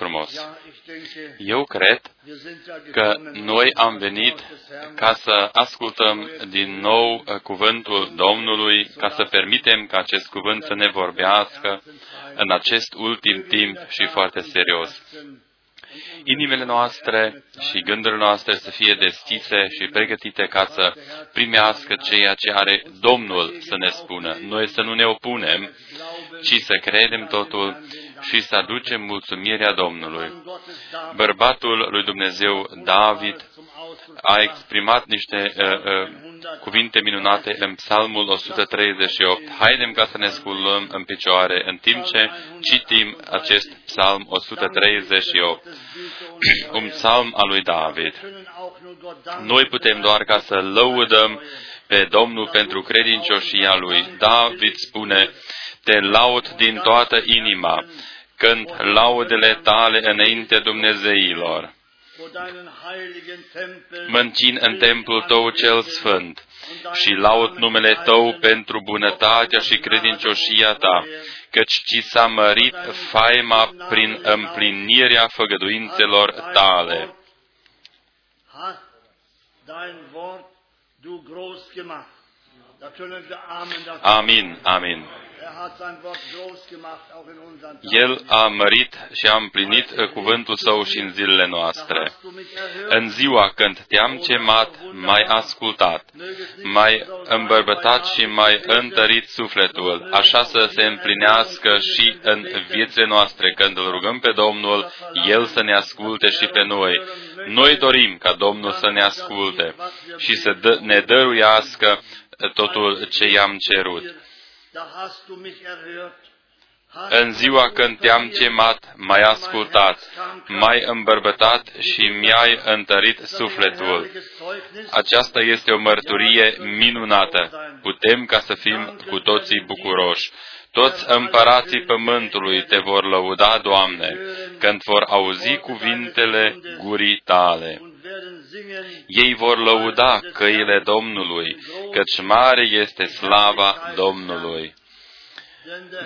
frumos. Eu cred că noi am venit ca să ascultăm din nou uh, cuvântul Domnului, ca să permitem ca acest cuvânt să ne vorbească în acest ultim timp și foarte serios inimile noastre și gândurile noastre să fie deschise și pregătite ca să primească ceea ce are Domnul să ne spună. Noi să nu ne opunem, ci să credem totul și să aducem mulțumirea Domnului. Bărbatul lui Dumnezeu, David, a exprimat niște uh, uh, cuvinte minunate în Psalmul 138. Haidem ca să ne sculăm în picioare în timp ce citim acest Psalm 138, un psalm al lui David. Noi putem doar ca să lăudăm pe Domnul pentru credincioșia lui. David spune, te laud din toată inima, când laudele tale înainte Dumnezeilor mă încin în templul tău cel sfânt și laud numele tău pentru bunătatea și credincioșia ta, căci ți s-a mărit faima prin împlinirea făgăduințelor tale. Amin, amin. El a mărit și a împlinit uh, cuvântul său și în zilele noastre. În ziua când te-am cemat, mai ascultat, mai îmbărbătat și mai întărit sufletul, așa să se împlinească și în viețile noastre, când îl rugăm pe Domnul, El să ne asculte și pe noi. Noi dorim ca Domnul să ne asculte și să ne dăruiască totul ce i-am cerut. În ziua când te-am chemat, m-ai ascultat, m-ai îmbărbătat și mi-ai întărit sufletul. Aceasta este o mărturie minunată. Putem ca să fim cu toții bucuroși. Toți împărații pământului te vor lăuda, Doamne, când vor auzi cuvintele gurii tale. Ei vor lăuda căile Domnului, căci mare este slava Domnului.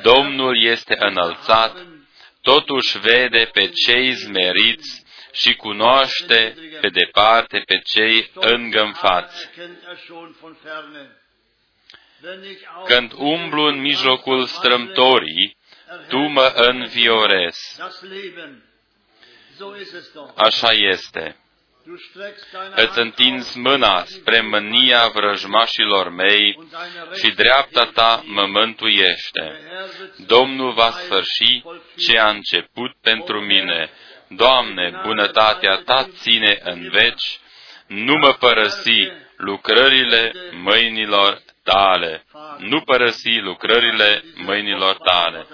Domnul este înălțat, totuși vede pe cei zmeriți și cunoaște pe departe pe cei îngânfați. Când umblu în mijlocul strâmtorii, tu mă înviorezi. Așa este. Îți întinzi mâna spre mânia vrăjmașilor mei și dreapta ta mă mântuiește. Domnul va sfârși ce a început pentru mine. Doamne, bunătatea ta ține în veci, nu mă părăsi lucrările mâinilor tale. Nu părăsi lucrările mâinilor tale.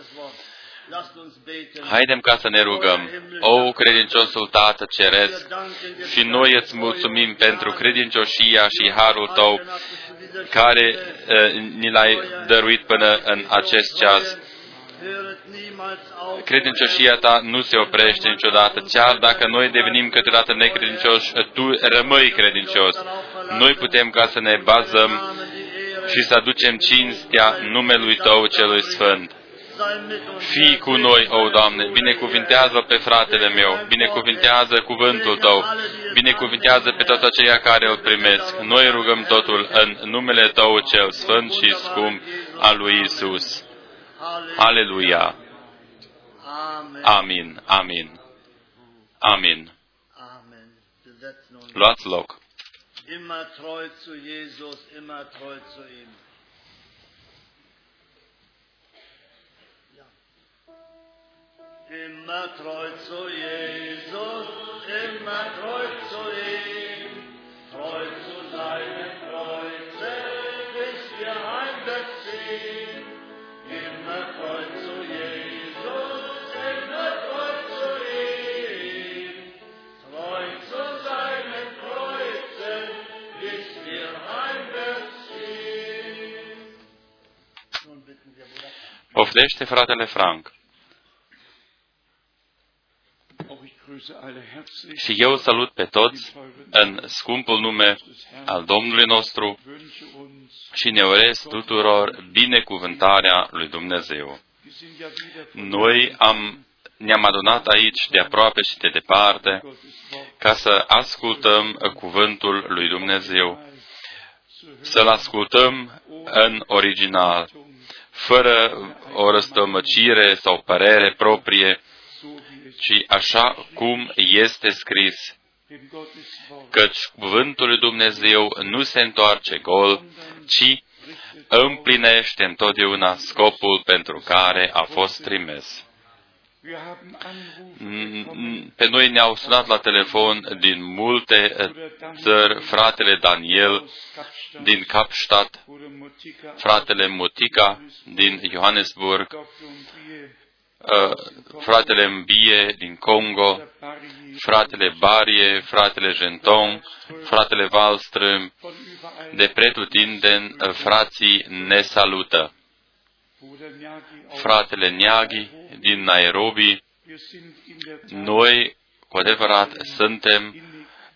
Haidem ca să ne rugăm. O, credinciosul Tată Ceresc, și noi îți mulțumim pentru credincioșia și harul Tău care uh, ni l-ai dăruit până în acest ceas. Credincioșia ta nu se oprește niciodată, chiar dacă noi devenim câteodată necredincioși, tu rămâi credincios. Noi putem ca să ne bazăm și să aducem cinstea numelui Tău celui Sfânt. Fii cu noi, o Doamne, binecuvintează pe fratele meu, binecuvintează cuvântul Tău, binecuvintează pe toți aceia care îl primesc. Noi rugăm totul în numele Tău cel sfânt și scump al lui Isus. Aleluia! Amin, amin, amin. Luați loc. Immer treu zu Jesus, immer treu zu ihm. Immer treu zu Jesus, immer treu zu ihm, treu zu seinem Kreuze, bis wir heimbeziehen. Immer treu zu Jesus, immer treu zu ihm, treu zu seinem Kreuze, bis wir heimbeziehen. Poftește fratele Frank. Și eu salut pe toți în scumpul nume al Domnului nostru și ne urez tuturor binecuvântarea lui Dumnezeu. Noi am ne-am adunat aici de aproape și de departe ca să ascultăm cuvântul lui Dumnezeu, să-l ascultăm în original, fără o răstămăcire sau părere proprie, ci așa cum este scris, căci cuvântul lui Dumnezeu nu se întoarce gol, ci împlinește întotdeauna scopul pentru care a fost trimis. Pe noi ne-au sunat la telefon din multe țări, fratele Daniel din Kapstadt, fratele Mutica din Johannesburg, uh, fratele Mbie din Congo, fratele Barie, fratele Genton, fratele Wallström, de pretutindeni uh, frații ne salută. Fratele Niaghi din Nairobi, noi cu adevărat suntem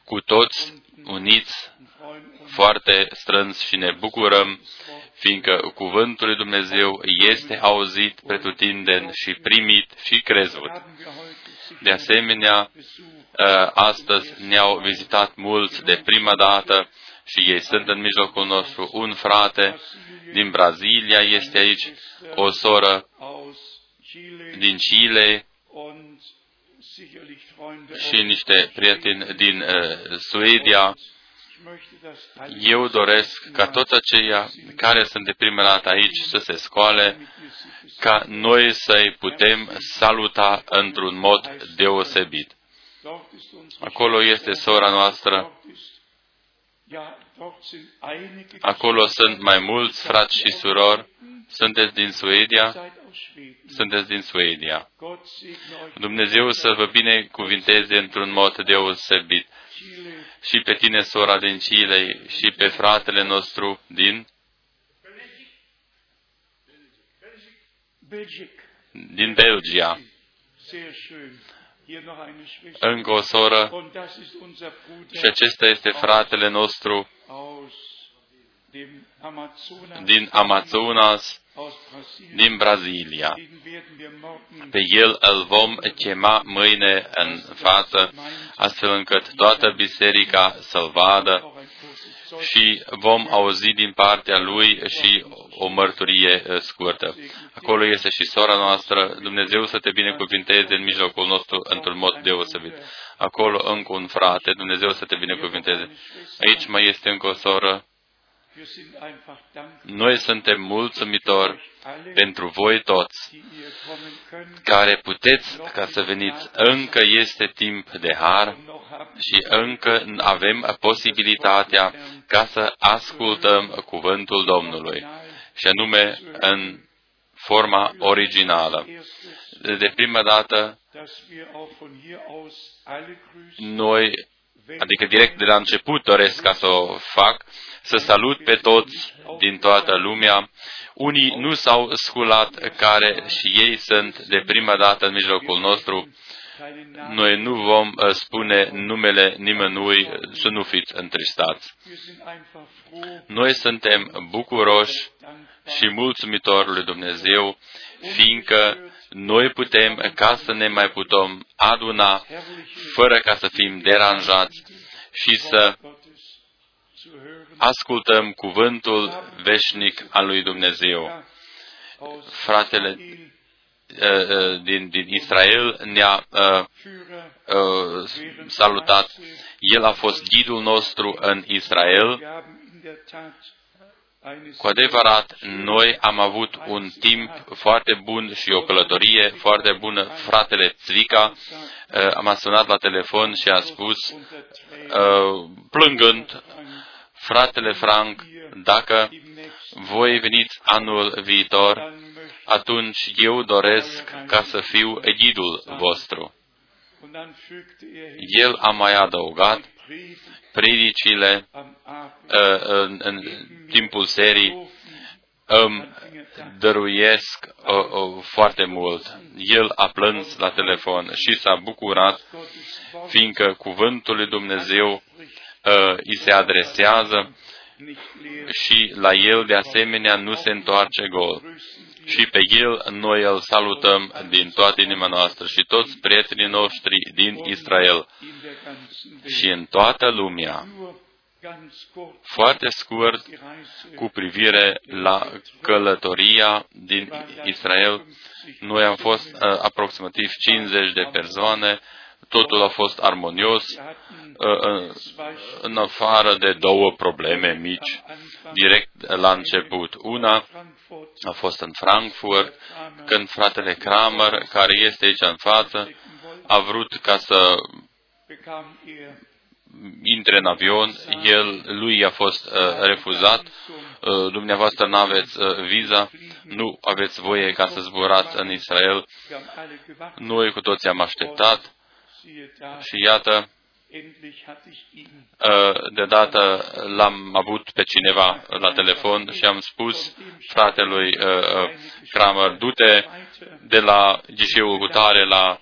cu toți uniți foarte strâns și ne bucurăm, fiindcă cuvântul lui Dumnezeu este auzit pretutindeni și primit și crezut. De asemenea, ă, astăzi ne-au vizitat mulți de prima dată și ei sunt în mijlocul nostru. Un frate din Brazilia este aici, o soră din Chile și niște prieteni din uh, Suedia eu doresc ca toți aceia care sunt de prima dată aici să se scoale, ca noi să-i putem saluta într-un mod deosebit. Acolo este sora noastră. Acolo sunt mai mulți frați și surori. Sunteți din Suedia? Sunteți din Suedia. Dumnezeu să vă binecuvinteze într-un mod deosebit și pe tine, sora din Chile, și pe fratele nostru din din Belgia. Încă o soră. Și acesta este fratele nostru din Amazonas, din Brazilia. Pe el îl vom chema mâine în față, astfel încât toată biserica să-l vadă și vom auzi din partea lui și o mărturie uh, scurtă. Acolo este și sora noastră. Dumnezeu să te binecuvinteze în mijlocul nostru într-un mod deosebit. Acolo încă un frate. Dumnezeu să te binecuvinteze. Aici mai este încă o soră noi suntem mulțumitori pentru voi toți care puteți ca să veniți. Încă este timp de har și încă avem posibilitatea ca să ascultăm cuvântul Domnului și anume în forma originală. De prima dată, noi, adică direct de la început doresc ca să o fac, să salut pe toți din toată lumea. Unii nu s-au sculat, care și ei sunt de prima dată în mijlocul nostru. Noi nu vom uh, spune numele nimănui să nu fiți întristați. Noi suntem bucuroși și mulțumitori lui Dumnezeu, fiindcă noi putem ca să ne mai putem aduna fără ca să fim deranjați și să ascultăm cuvântul veșnic al lui Dumnezeu. Fratele uh, uh, din, din Israel ne-a uh, uh, salutat. El a fost ghidul nostru în Israel. Cu adevărat, noi am avut un timp foarte bun și o călătorie foarte bună. Fratele Țvica uh, m-a sunat la telefon și a spus, uh, plângând, Fratele Frank, dacă voi veniți anul viitor, atunci eu doresc ca să fiu ghidul vostru. El a mai adăugat predicile uh, în, în timpul serii îmi dăruiesc uh, uh, foarte mult. El a plâns la telefon și s-a bucurat, fiindcă cuvântul lui Dumnezeu uh, îi se adresează și la el de asemenea nu se întoarce gol. Și pe el noi îl salutăm din toată inima noastră și toți prietenii noștri din Israel și în toată lumea. Foarte scurt, cu privire la călătoria din Israel, noi am fost uh, aproximativ 50 de persoane, totul a fost armonios, uh, în afară de două probleme mici, direct la început. Una a fost în Frankfurt, când fratele Kramer, care este aici în față, a vrut ca să intre în avion, el, lui a fost uh, refuzat, uh, dumneavoastră nu aveți uh, viza, nu aveți voie ca să zburați în Israel. Noi cu toții am așteptat și iată, uh, de dată l-am avut pe cineva la telefon și am spus fratelui uh, uh, Kramer, du-te de la ghișeul cu tare la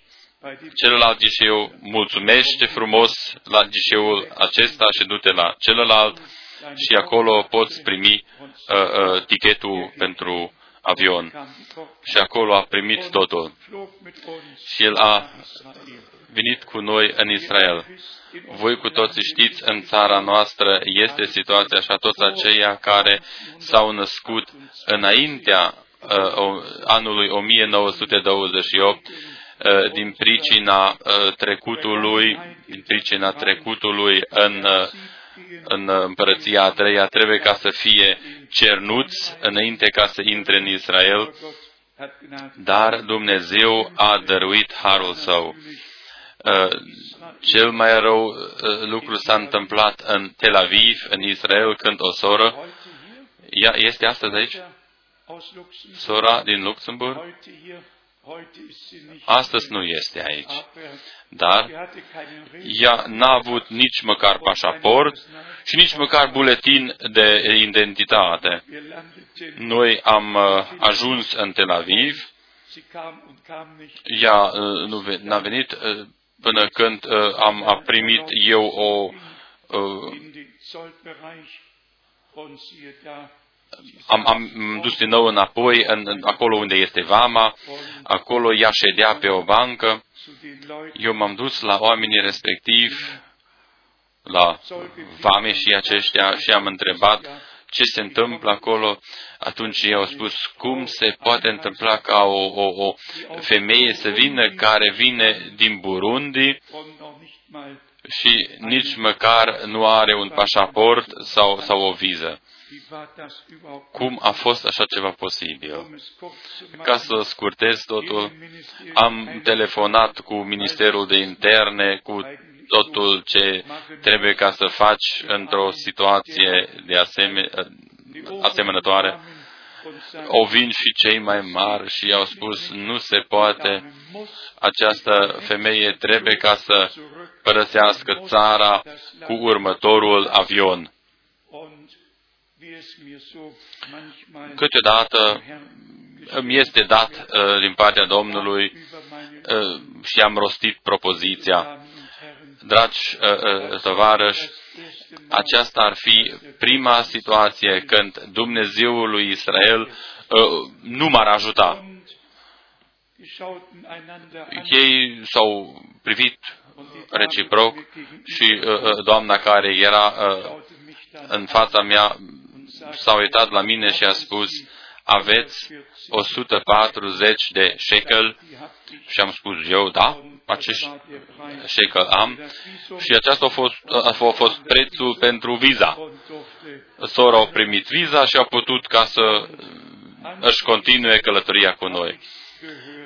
celălalt ghișeu, mulțumește frumos la ghișeul acesta și du-te la celălalt și acolo poți primi uh, uh, tichetul pentru avion. Și acolo a primit totul. Și el a venit cu noi în Israel. Voi cu toții știți, în țara noastră este situația așa, toți aceia care s-au născut înaintea uh, anului 1928, uh, din pricina uh, trecutului, din pricina trecutului în, uh, în împărăția a treia, trebuie ca să fie cernuți înainte ca să intre în Israel, dar Dumnezeu a dăruit harul său. Uh, cel mai rău uh, lucru s-a întâmplat în Tel Aviv, în Israel, când o soră, ea este astăzi aici? Sora din Luxemburg? Astăzi nu este aici. Dar ea n-a avut nici măcar pașaport și nici măcar buletin de identitate. Noi am uh, ajuns în Tel Aviv. Ea nu n-a venit până când uh, am a primit eu o uh, am, am dus din nou înapoi, în, acolo unde este vama, acolo ea ședea pe o bancă, eu m-am dus la oamenii respectivi, la vame și aceștia și am întrebat ce se întâmplă acolo, atunci ei au spus, cum se poate întâmpla ca o, o, o femeie să vină care vine din Burundi și nici măcar nu are un pașaport sau, sau o viză. Cum a fost așa ceva posibil? Ca să scurtez totul, am telefonat cu Ministerul de Interne, cu totul ce trebuie ca să faci într-o situație de aseme, asemănătoare. O vin și cei mai mari și au spus, nu se poate, această femeie trebuie ca să părăsească țara cu următorul avion. Câteodată îmi este dat uh, din partea Domnului uh, și am rostit propoziția dragi uh, uh, tovarăși, aceasta ar fi prima situație când Dumnezeul lui Israel uh, nu m-ar ajuta. Ei s-au privit reciproc și uh, uh, doamna care era uh, în fața mea s-a uitat la mine și a spus, aveți 140 de shekel și am spus eu, da, acești shekel am și aceasta a fost, a fost prețul pentru viza. Sora a primit viza și a putut ca să își continue călătoria cu noi.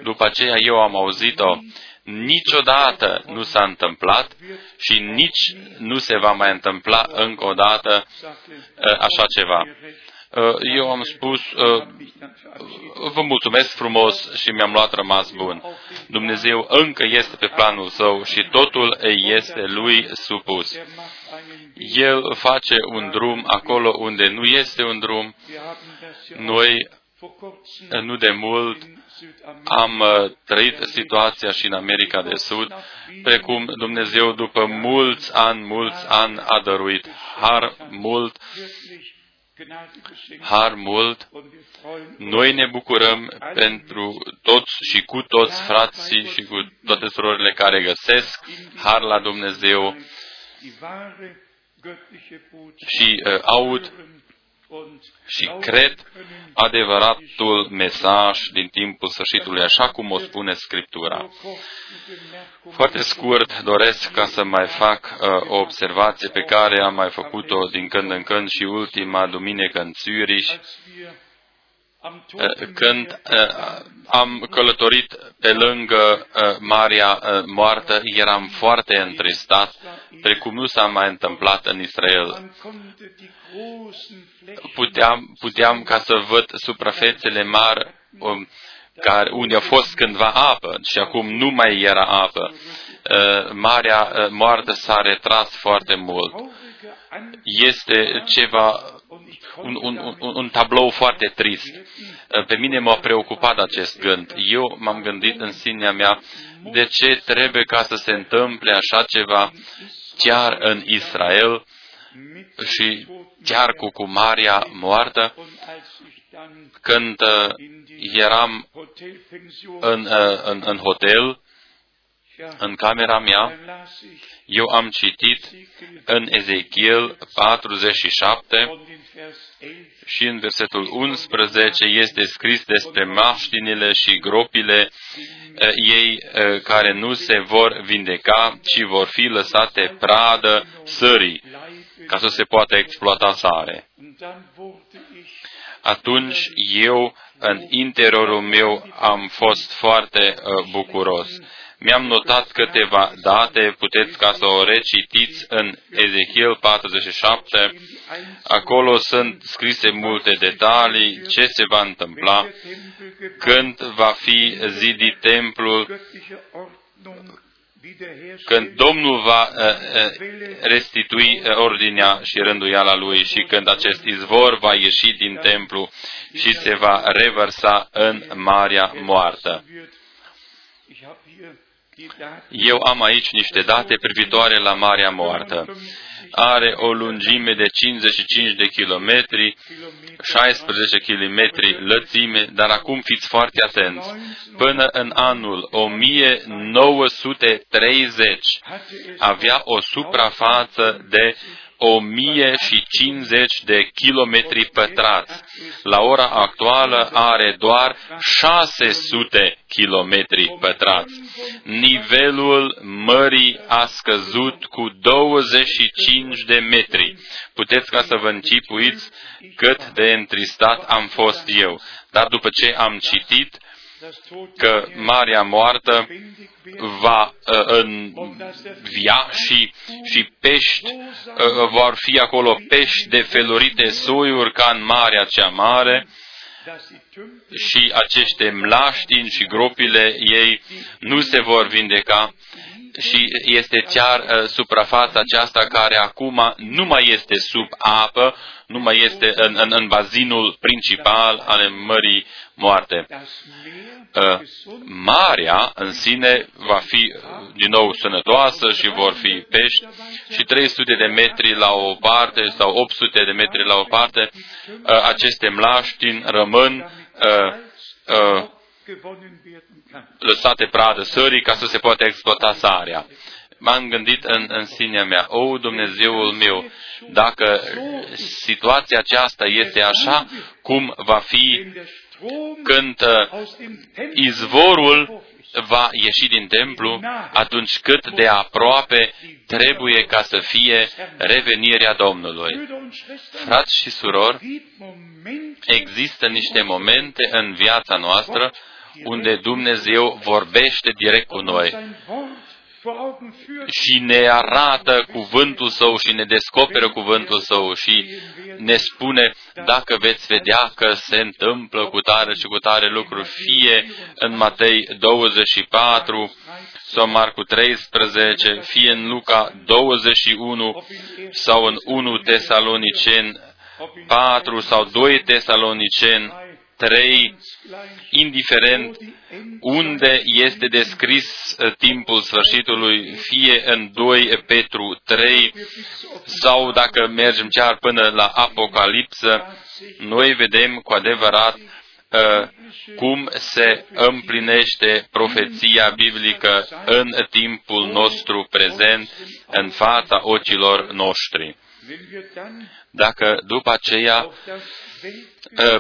După aceea eu am auzit-o, niciodată nu s-a întâmplat și nici nu se va mai întâmpla încă o dată ă, așa ceva. Uh, eu am spus, uh, vă mulțumesc frumos și mi-am luat rămas bun. Dumnezeu încă este pe planul său și totul este lui supus. El face un drum acolo unde nu este un drum. Noi, nu de mult, am uh, trăit situația și în America de Sud, precum Dumnezeu după mulți ani, mulți ani a dăruit har mult har mult. Noi ne bucurăm pentru toți și cu toți frații și cu toate surorile care găsesc har la Dumnezeu și uh, aud și cred adevăratul mesaj din timpul sfârșitului, așa cum o spune Scriptura. Foarte scurt, doresc ca să mai fac uh, o observație pe care am mai făcut-o din când în când și ultima duminică în Zürich, Eh, când eh, am călătorit pe lângă eh, Maria moartă, eram foarte întristat, precum nu s-a mai întâmplat în Israel. Puteam, puteam ca să văd suprafețele mari um, care, unde a fost cândva apă și acum nu mai era apă. Marea moartă s-a retras foarte mult. Este ceva un, un, un, un tablou foarte trist. Pe mine m-a preocupat acest gând. Eu m-am gândit în sinea mea de ce trebuie ca să se întâmple așa ceva chiar în Israel și chiar cu, cu Maria moartă, când uh, eram în, uh, în, în hotel, în camera mea, eu am citit în Ezechiel 47 și în versetul 11 este scris despre maștinile și gropile eh, ei eh, care nu se vor vindeca, ci vor fi lăsate pradă sării, ca să se poată exploata sare. Atunci eu, în interiorul meu, am fost foarte uh, bucuros mi-am notat câteva date, puteți ca să o recitiți în Ezechiel 47. Acolo sunt scrise multe detalii, ce se va întâmpla, când va fi zidit templul, când Domnul va uh, uh, restitui uh, ordinea și rânduiala lui și când acest izvor va ieși din templu și se va revărsa în Marea Moartă. Eu am aici niște date privitoare la Marea Moartă. Are o lungime de 55 de kilometri, 16 kilometri lățime, dar acum fiți foarte atenți. Până în anul 1930 avea o suprafață de 1050 de kilometri pătrați. La ora actuală are doar 600 kilometri pătrați. Nivelul mării a scăzut cu 25 de metri. Puteți ca să vă închipuiți cât de întristat am fost eu. Dar după ce am citit că Marea Moartă va uh, învia și, și pești, uh, vor fi acolo pești de felurite soiuri ca în Marea cea Mare, și acește mlaștini și gropile ei nu se vor vindeca. Și este chiar uh, suprafața aceasta care acum nu mai este sub apă, nu mai este în, în, în bazinul principal al Mării Moarte. Uh, marea în sine va fi uh, din nou sănătoasă și vor fi pești și 300 de metri la o parte sau 800 de metri la o parte, uh, aceste mlaștini rămân lăsate pradă sării ca să se poată exploata sarea. M-am gândit în, în sinea mea, o, Dumnezeul meu, dacă situația aceasta este așa cum va fi când uh, izvorul va ieși din templu, atunci cât de aproape trebuie ca să fie revenirea Domnului. Frați și surori, există niște momente în viața noastră unde Dumnezeu vorbește direct cu noi și ne arată cuvântul său și ne descoperă cuvântul său și ne spune dacă veți vedea că se întâmplă cu tare și cu tare lucruri, fie în Matei 24 sau Marcu 13, fie în Luca 21 sau în 1 Tesalonicen 4 sau 2 Tesalonicen 3, indiferent unde este descris uh, timpul sfârșitului, fie în 2 Petru 3, sau dacă mergem chiar până la Apocalipsă, noi vedem cu adevărat uh, cum se împlinește profeția biblică în timpul nostru prezent, în fața ochilor noștri. Dacă după aceea Uh,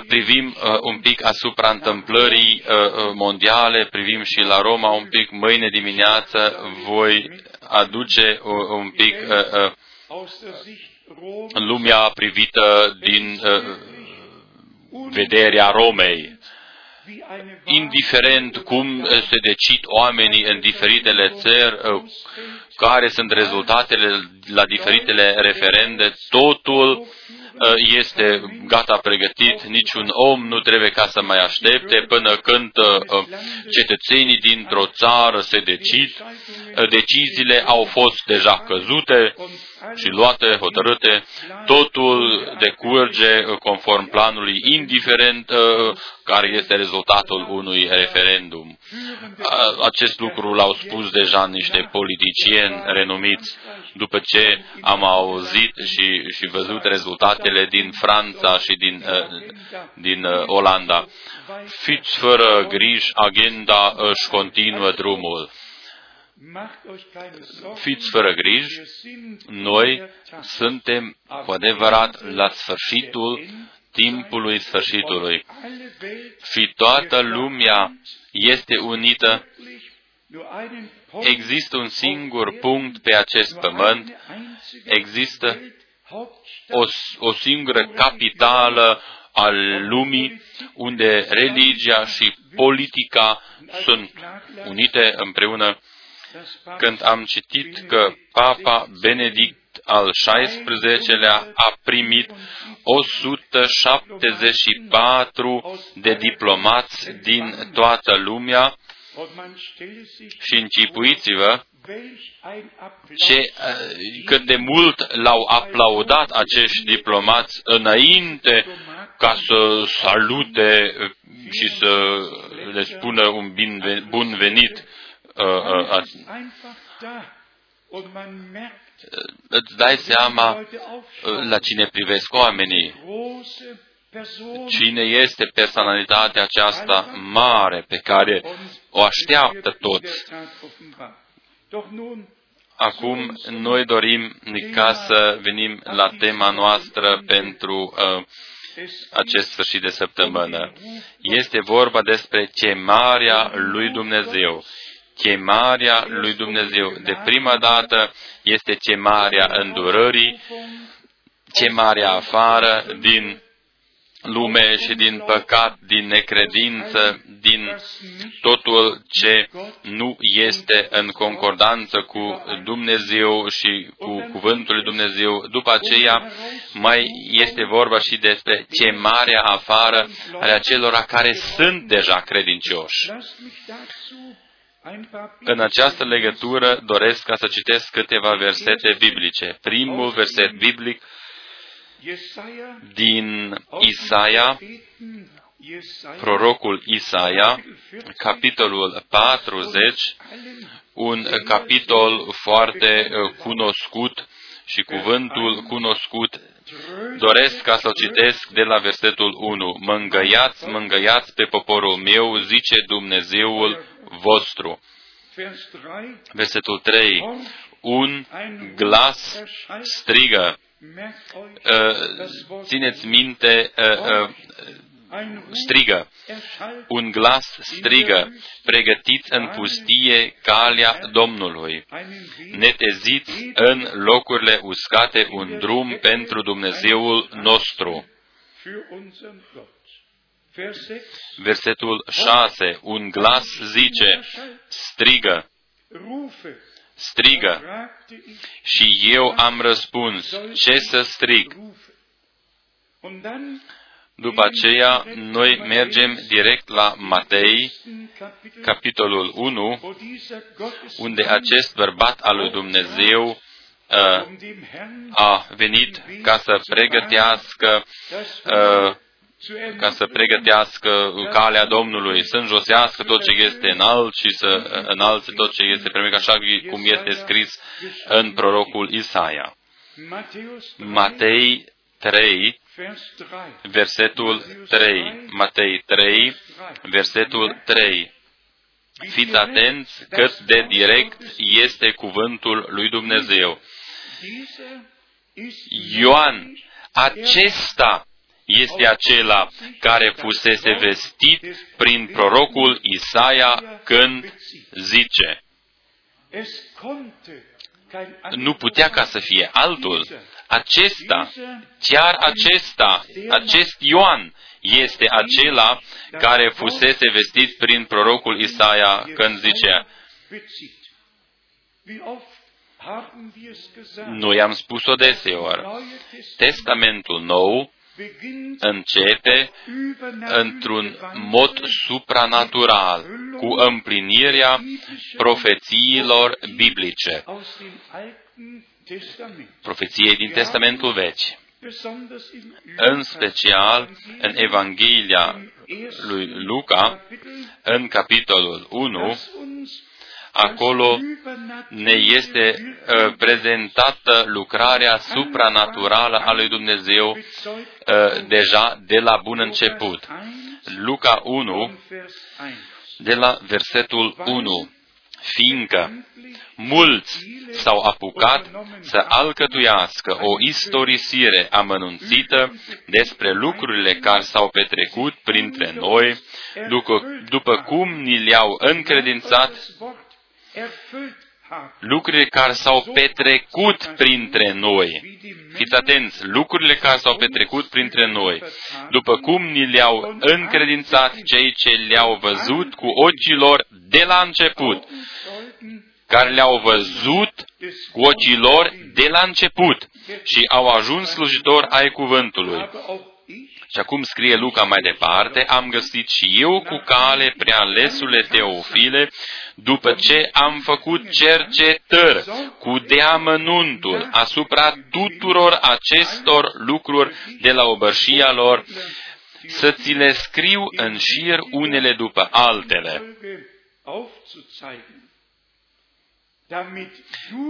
privim uh, un pic asupra întâmplării uh, mondiale, privim și la Roma un pic, mâine dimineață voi aduce un pic lumea privită din vederea Romei. Indiferent cum se decid oamenii în diferitele țări, care sunt rezultatele la diferitele referende, totul Uh, este gata pregătit, niciun om nu trebuie ca să mai aștepte până când uh, cetățenii dintr-o țară se decid. Uh, deciziile au fost deja căzute și luate, hotărâte. Totul decurge conform planului, indiferent care este rezultatul unui referendum. Acest lucru l-au spus deja niște politicieni renumiți după ce am auzit și, și văzut rezultatele din Franța și din, uh, din uh, Olanda. Fiți fără griji, agenda își continuă drumul. Fiți fără griji, noi suntem cu adevărat la sfârșitul timpului sfârșitului. Și toată lumea este unită. Există un singur punct pe acest pământ, există o, o singură capitală al lumii unde religia și politica sunt unite împreună. Când am citit că Papa Benedict al XVI-lea a primit 174 de diplomați din toată lumea, și închipuiți-vă ce, uh, cât de mult l-au aplaudat acești diplomați înainte ca să salute și să le spună un bun venit. Uh, uh, îți dai seama la cine privesc oamenii. Cine este personalitatea aceasta mare pe care o așteaptă toți? Acum noi dorim ca să venim la tema noastră pentru uh, acest sfârșit de săptămână. Este vorba despre chemarea lui Dumnezeu. Chemarea lui Dumnezeu. De prima dată este chemarea îndurării, chemarea afară din lume și din păcat, din necredință, din totul ce nu este în concordanță cu Dumnezeu și cu Cuvântul lui Dumnezeu. După aceea mai este vorba și despre chemarea afară ale acelora care sunt deja credincioși. În această legătură doresc ca să citesc câteva versete biblice. Primul verset biblic din Isaia, prorocul Isaia, capitolul 40, un capitol foarte uh, cunoscut și cuvântul cunoscut. Doresc ca să-l citesc de la versetul 1. Mângăiați, mângăiați pe poporul meu, zice Dumnezeul vostru. Versetul 3. Un glas strigă, Uh, țineți minte, uh, uh, strigă, un glas strigă, pregătiți în pustie calea Domnului, neteziți în locurile uscate un drum pentru Dumnezeul nostru. Versetul 6. Un glas zice, strigă, strigă. Și eu am răspuns, ce să strig? După aceea, noi mergem direct la Matei, capitolul 1, unde acest bărbat al lui Dumnezeu uh, a venit ca să pregătească uh, ca să pregătească calea Domnului, să înjosească tot ce este înalt și să înalțe tot ce este primit, așa cum este scris în prorocul Isaia. Matei 3, versetul 3. Matei 3, versetul 3. Fiți atenți cât de direct este cuvântul lui Dumnezeu. Ioan, acesta este acela care fusese vestit prin prorocul Isaia când zice, nu putea ca să fie altul. Acesta, chiar acesta, acest Ioan este acela care fusese vestit prin prorocul Isaia când zicea, noi am spus-o deseori, Testamentul Nou începe într-un mod supranatural cu împlinirea profețiilor biblice, profeției din Testamentul Vechi. În special în Evanghelia lui Luca, în capitolul 1, acolo ne este uh, prezentată lucrarea supranaturală a lui Dumnezeu uh, deja de la bun început. Luca 1, de la versetul 1. Fiindcă mulți s-au apucat să alcătuiască o istorisire amănunțită despre lucrurile care s-au petrecut printre noi, după, după cum ni le-au încredințat lucrurile care s-au petrecut printre noi. Fiți atenți, lucrurile care s-au petrecut printre noi, după cum ni le-au încredințat cei ce le-au văzut cu ochii lor de la început, care le-au văzut cu ochii lor de la început și au ajuns slujitori ai cuvântului. Și acum scrie Luca mai departe, am găsit și eu cu cale prea lesule Teofile, după ce am făcut cercetări cu deamănuntul asupra tuturor acestor lucruri de la obărșia lor, să ți le scriu în șir unele după altele,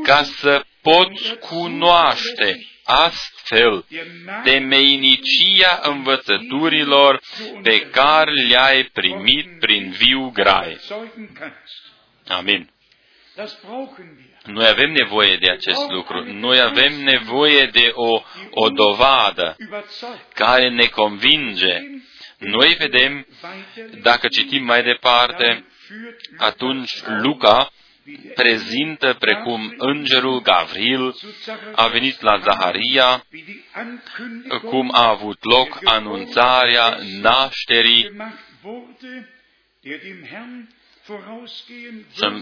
ca să poți cunoaște astfel temeinicia învățăturilor pe care le-ai primit prin viu grai. Amin. Noi avem nevoie de acest lucru. Noi avem nevoie de o, o dovadă care ne convinge. Noi vedem, dacă citim mai departe, atunci Luca prezintă precum îngerul Gavril a venit la Zaharia, cum a avut loc anunțarea nașterii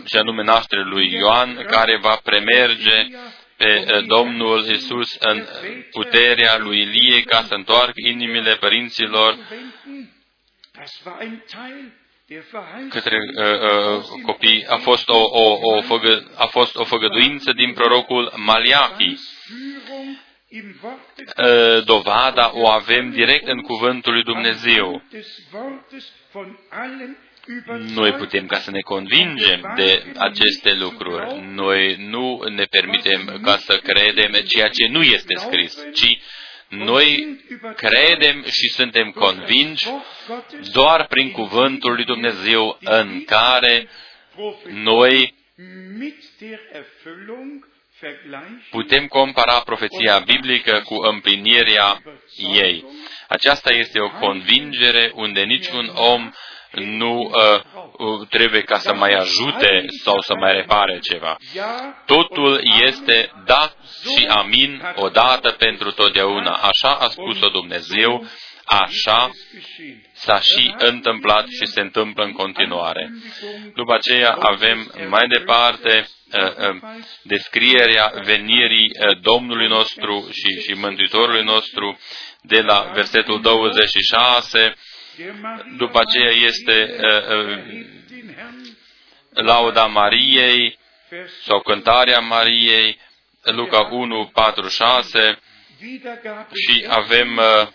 și anume nașterea lui Ioan, care va premerge pe uh, Domnul Isus în puterea lui Ilie ca să întoarcă inimile părinților către uh, uh, copii. A fost o, o, o, făgă, a fost o făgăduință din prorocul Maliachi. Uh, dovada o avem direct în cuvântul lui Dumnezeu. Noi putem ca să ne convingem de aceste lucruri. Noi nu ne permitem ca să credem ceea ce nu este scris, ci noi credem și suntem convinși doar prin cuvântul lui Dumnezeu în care noi putem compara profeția biblică cu împlinirea ei. Aceasta este o convingere unde niciun om nu uh, uh, trebuie ca să mai ajute sau să mai repare ceva. Totul este da și amin odată pentru totdeauna. Așa a spus-o Dumnezeu, așa s-a și întâmplat și se întâmplă în continuare. După aceea avem mai departe uh, uh, descrierea venirii uh, Domnului nostru și, și Mântuitorului nostru de la versetul 26 după aceea este uh, uh, lauda Mariei sau cântarea Mariei, Luca 1, 4, 6 și avem uh,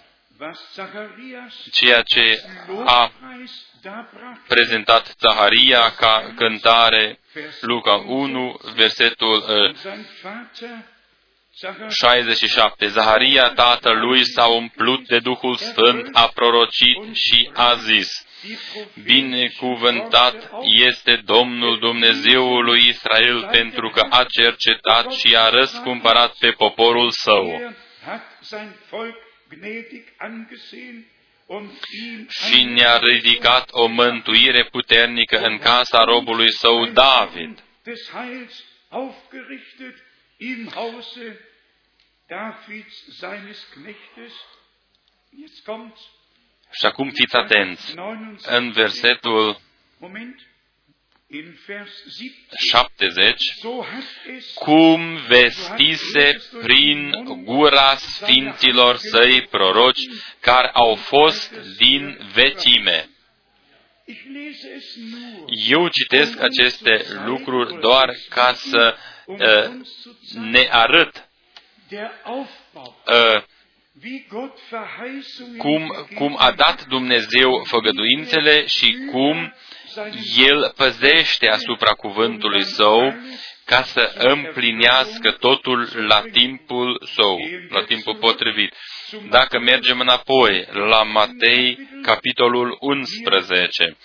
ceea ce a prezentat Zaharia ca cântare, Luca 1, versetul uh, 67. Zaharia, tatălui, s-a umplut de Duhul Sfânt, a prorocit și a zis, Binecuvântat este Domnul Dumnezeul lui Israel pentru că a cercetat și a răscumpărat pe poporul său și ne-a ridicat o mântuire puternică în casa robului său David. Și acum fiți atenți. În versetul 70, cum vestise prin gura sfinților săi proroci care au fost din vecime. Eu citesc aceste lucruri doar ca să uh, ne arăt uh, cum, cum a dat Dumnezeu făgăduințele și cum El păzește asupra cuvântului Său ca să împlinească totul la timpul Său, la timpul potrivit. Dacă mergem înapoi la Matei, capitolul 11,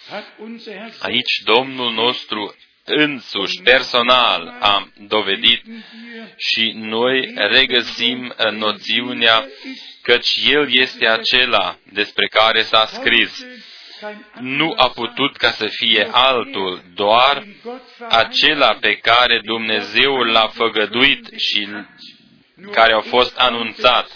aici Domnul nostru însuși, personal, a dovedit și noi regăsim noțiunea căci El este acela despre care s-a scris. Nu a putut ca să fie altul, doar acela pe care Dumnezeu l-a făgăduit și care a fost anunțat.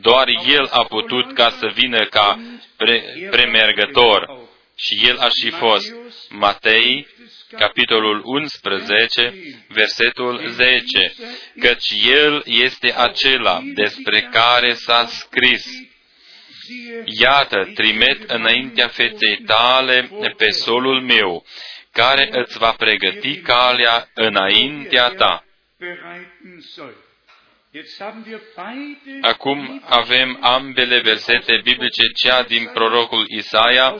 Doar El a putut ca să vină ca pre- premergător. Și El a și fost. Matei capitolul 11, versetul 10, căci El este acela despre care s-a scris. Iată, trimet înaintea feței tale pe solul meu, care îți va pregăti calea înaintea ta. Acum avem ambele versete biblice, cea din prorocul Isaia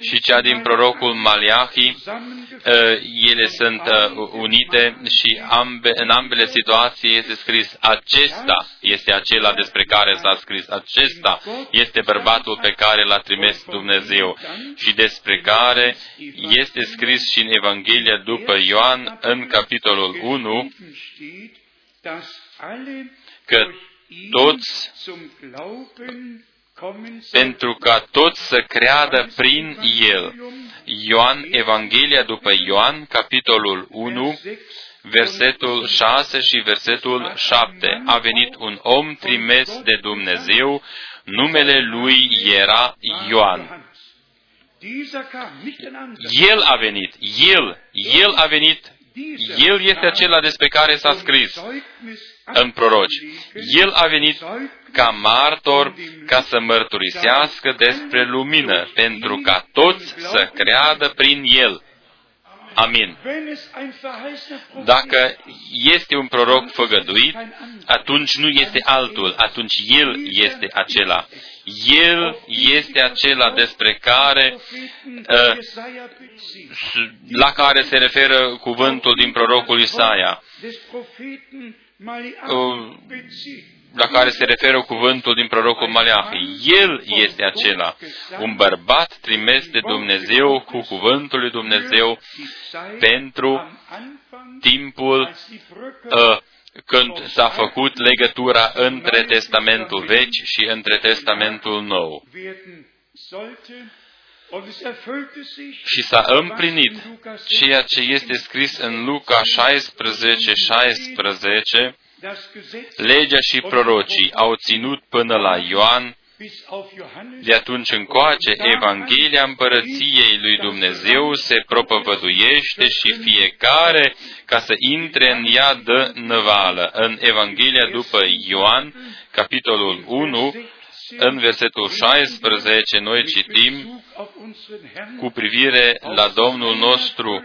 și cea din prorocul Maliahi. Ă, ele sunt ă, unite și ambe, în ambele situații este scris acesta este acela despre care s-a scris. Acesta este bărbatul pe care l-a trimis Dumnezeu și despre care este scris și în Evanghelia după Ioan în capitolul 1 că toți, pentru ca toți să creadă prin El. Ioan, Evanghelia după Ioan, capitolul 1, versetul 6 și versetul 7. A venit un om trimis de Dumnezeu, numele lui era Ioan. El a venit, El, El a venit, El este acela despre care s-a scris în proroci. El a venit ca martor ca să mărturisească despre lumină, pentru ca toți să creadă prin El. Amin. Dacă este un proroc făgăduit, atunci nu este altul, atunci El este acela. El este acela despre care, uh, la care se referă cuvântul din prorocul Isaia la care se referă cuvântul din prorocul Maleahi. El este acela, un bărbat trimis de Dumnezeu cu cuvântul lui Dumnezeu pentru timpul uh, când s-a făcut legătura între Testamentul Vechi și între Testamentul Nou. Și s-a împlinit ceea ce este scris în Luca 16, 16, legea și prorocii au ținut până la Ioan, de atunci încoace, Evanghelia împărăției lui Dumnezeu se propovăduiește și fiecare, ca să intre în ea, dă năvală. În Evanghelia după Ioan, capitolul 1, în versetul 16 noi citim cu privire la Domnul nostru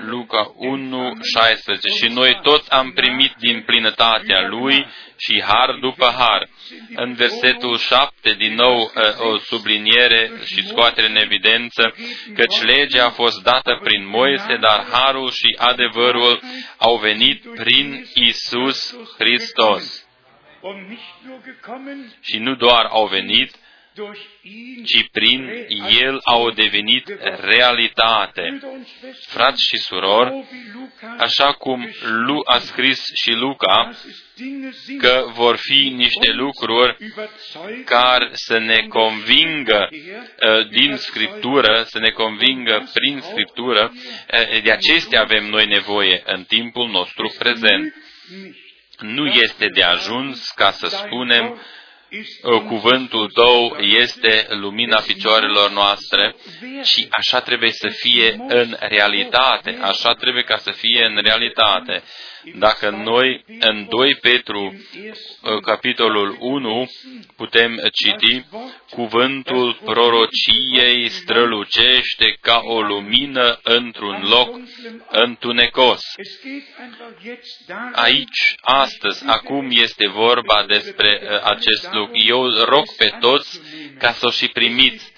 Luca 1, 16. Și noi toți am primit din plinătatea Lui și har după har. În versetul 7, din nou o subliniere și scoatere în evidență, căci legea a fost dată prin Moise, dar harul și adevărul au venit prin Isus Hristos. Și nu doar au venit, ci prin el au devenit realitate. Frați și surori, așa cum Lu a scris și Luca, că vor fi niște lucruri care să ne convingă uh, din Scriptură, să ne convingă prin Scriptură, uh, de acestea avem noi nevoie în timpul nostru prezent. Nu este de ajuns ca să spunem cuvântul tău este lumina picioarelor noastre și așa trebuie să fie în realitate, așa trebuie ca să fie în realitate. Dacă noi în 2 Petru, uh, capitolul 1, putem citi, cuvântul prorociei strălucește ca o lumină într-un loc întunecos. Aici, astăzi, acum este vorba despre uh, acest lucru. Eu rog pe toți ca să o și primiți.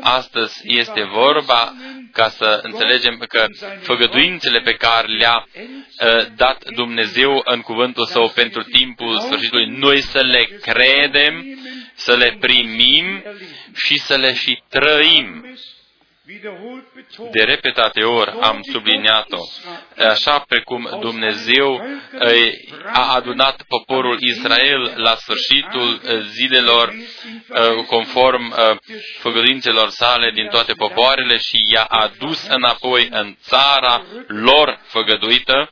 Astăzi este vorba ca să înțelegem că făgăduințele pe care le-a uh, dat Dumnezeu în cuvântul Său pentru timpul sfârșitului, noi să le credem, să le primim și să le și trăim. De repetate ori am subliniat-o. Așa precum Dumnezeu a adunat poporul Israel la sfârșitul zilelor conform făgăduințelor sale din toate popoarele și i-a adus înapoi în țara lor făgăduită,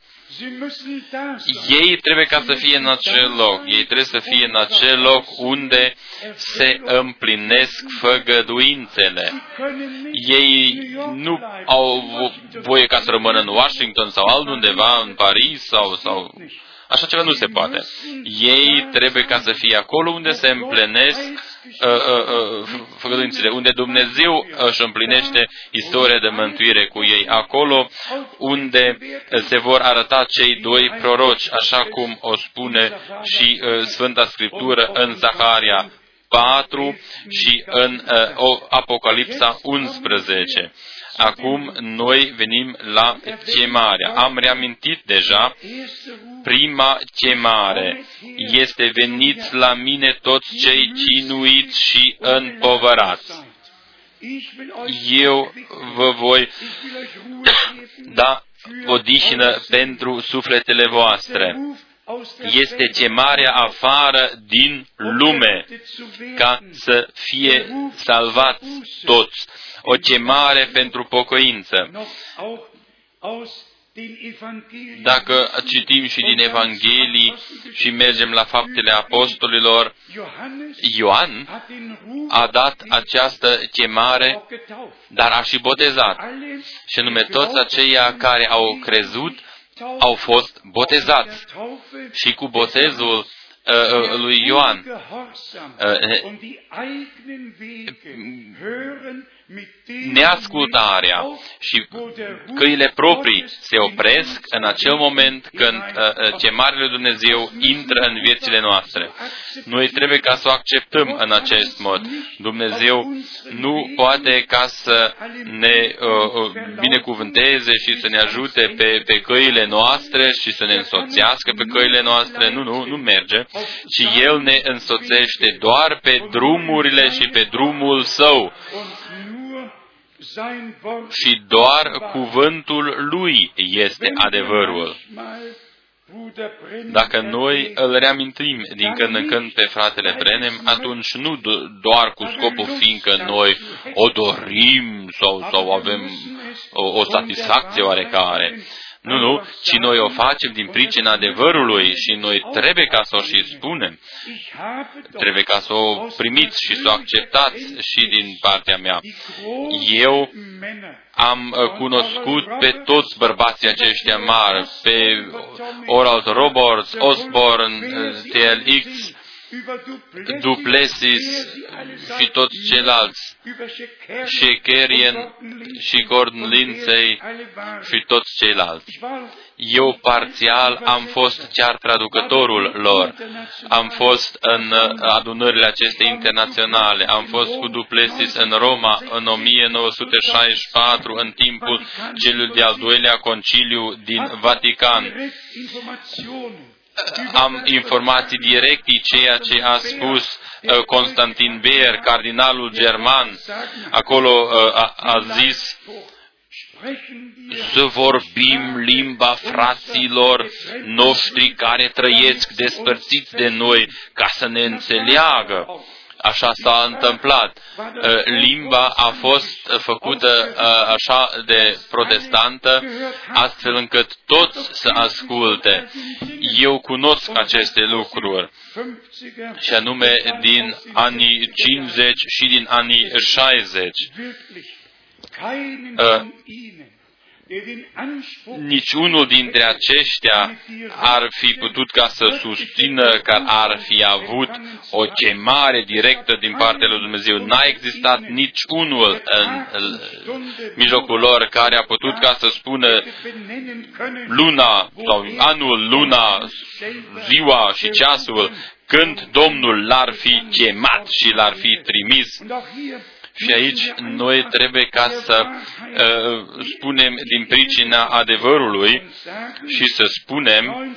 ei trebuie ca să fie în acel loc. Ei trebuie să fie în acel loc unde se împlinesc făgăduințele. Ei nu au voie ca să rămână în Washington sau altundeva, în Paris sau, sau Așa ceva nu se poate. Ei trebuie ca să fie acolo unde se împlinesc uh, uh, uh, făgăduințele, unde Dumnezeu își împlinește istoria de mântuire cu ei, acolo unde se vor arăta cei doi proroci, așa cum o spune și uh, Sfânta Scriptură în Zaharia 4 și în uh, Apocalipsa 11. Acum noi venim la chemarea. Am reamintit deja prima chemare. Este veniți la mine toți cei cinuiți și împovărați. Eu vă voi da odihnă pentru sufletele voastre. Este chemarea afară din lume ca să fie salvați toți o chemare pentru pocăință. Dacă citim și din Evanghelii și mergem la faptele apostolilor, Ioan a dat această chemare, dar a și botezat. Și nume toți aceia care au crezut au fost botezați. Și cu botezul Uh, uh, lui Ioan. Uh, neascultarea și căile proprii se opresc în acel moment când chemarea lui Dumnezeu intră în viețile noastre. Noi trebuie ca să o acceptăm în acest mod. Dumnezeu nu poate ca să ne uh, binecuvânteze și să ne ajute pe, pe căile noastre și să ne însoțească pe căile noastre. Nu, nu, nu merge ci El ne însoțește doar pe drumurile și pe drumul Său. Și doar cuvântul Lui este adevărul. Dacă noi îl reamintim din când în când pe fratele Brenem, atunci nu doar cu scopul fiindcă noi o dorim sau, sau avem o, o satisfacție oarecare, nu, nu, ci noi o facem din pricina adevărului și noi trebuie ca să o și spunem. Trebuie ca să o primiți și să o acceptați și din partea mea. Eu am uh, cunoscut pe toți bărbații aceștia mari, pe Oral Roberts, Osborne, uh, TLX, Duplessis și toți ceilalți, Shekerien și Gordon Lindsay și toți ceilalți. Eu parțial am fost chiar traducătorul lor. Am fost în adunările acestea internaționale. Am fost cu Duplessis în Roma în 1964, în timpul celui de-al doilea conciliu din Vatican am informații directe ceea ce a spus uh, Constantin Beer, cardinalul german. Acolo uh, a, a zis să vorbim limba fraților noștri care trăiesc despărțiți de noi, ca să ne înțeleagă. Așa s-a întâmplat. Uh, limba a fost făcută uh, așa de protestantă, astfel încât toți să asculte. Eu cunosc aceste lucruri, și anume din anii 50 și din anii 60 niciunul dintre aceștia ar fi putut ca să susțină că ar fi avut o chemare directă din partea lui Dumnezeu. N-a existat nici unul în, în mijlocul lor care a putut ca să spună luna sau anul, luna, ziua și ceasul când Domnul l-ar fi chemat și l-ar fi trimis și aici noi trebuie ca să uh, spunem din pricina adevărului și să spunem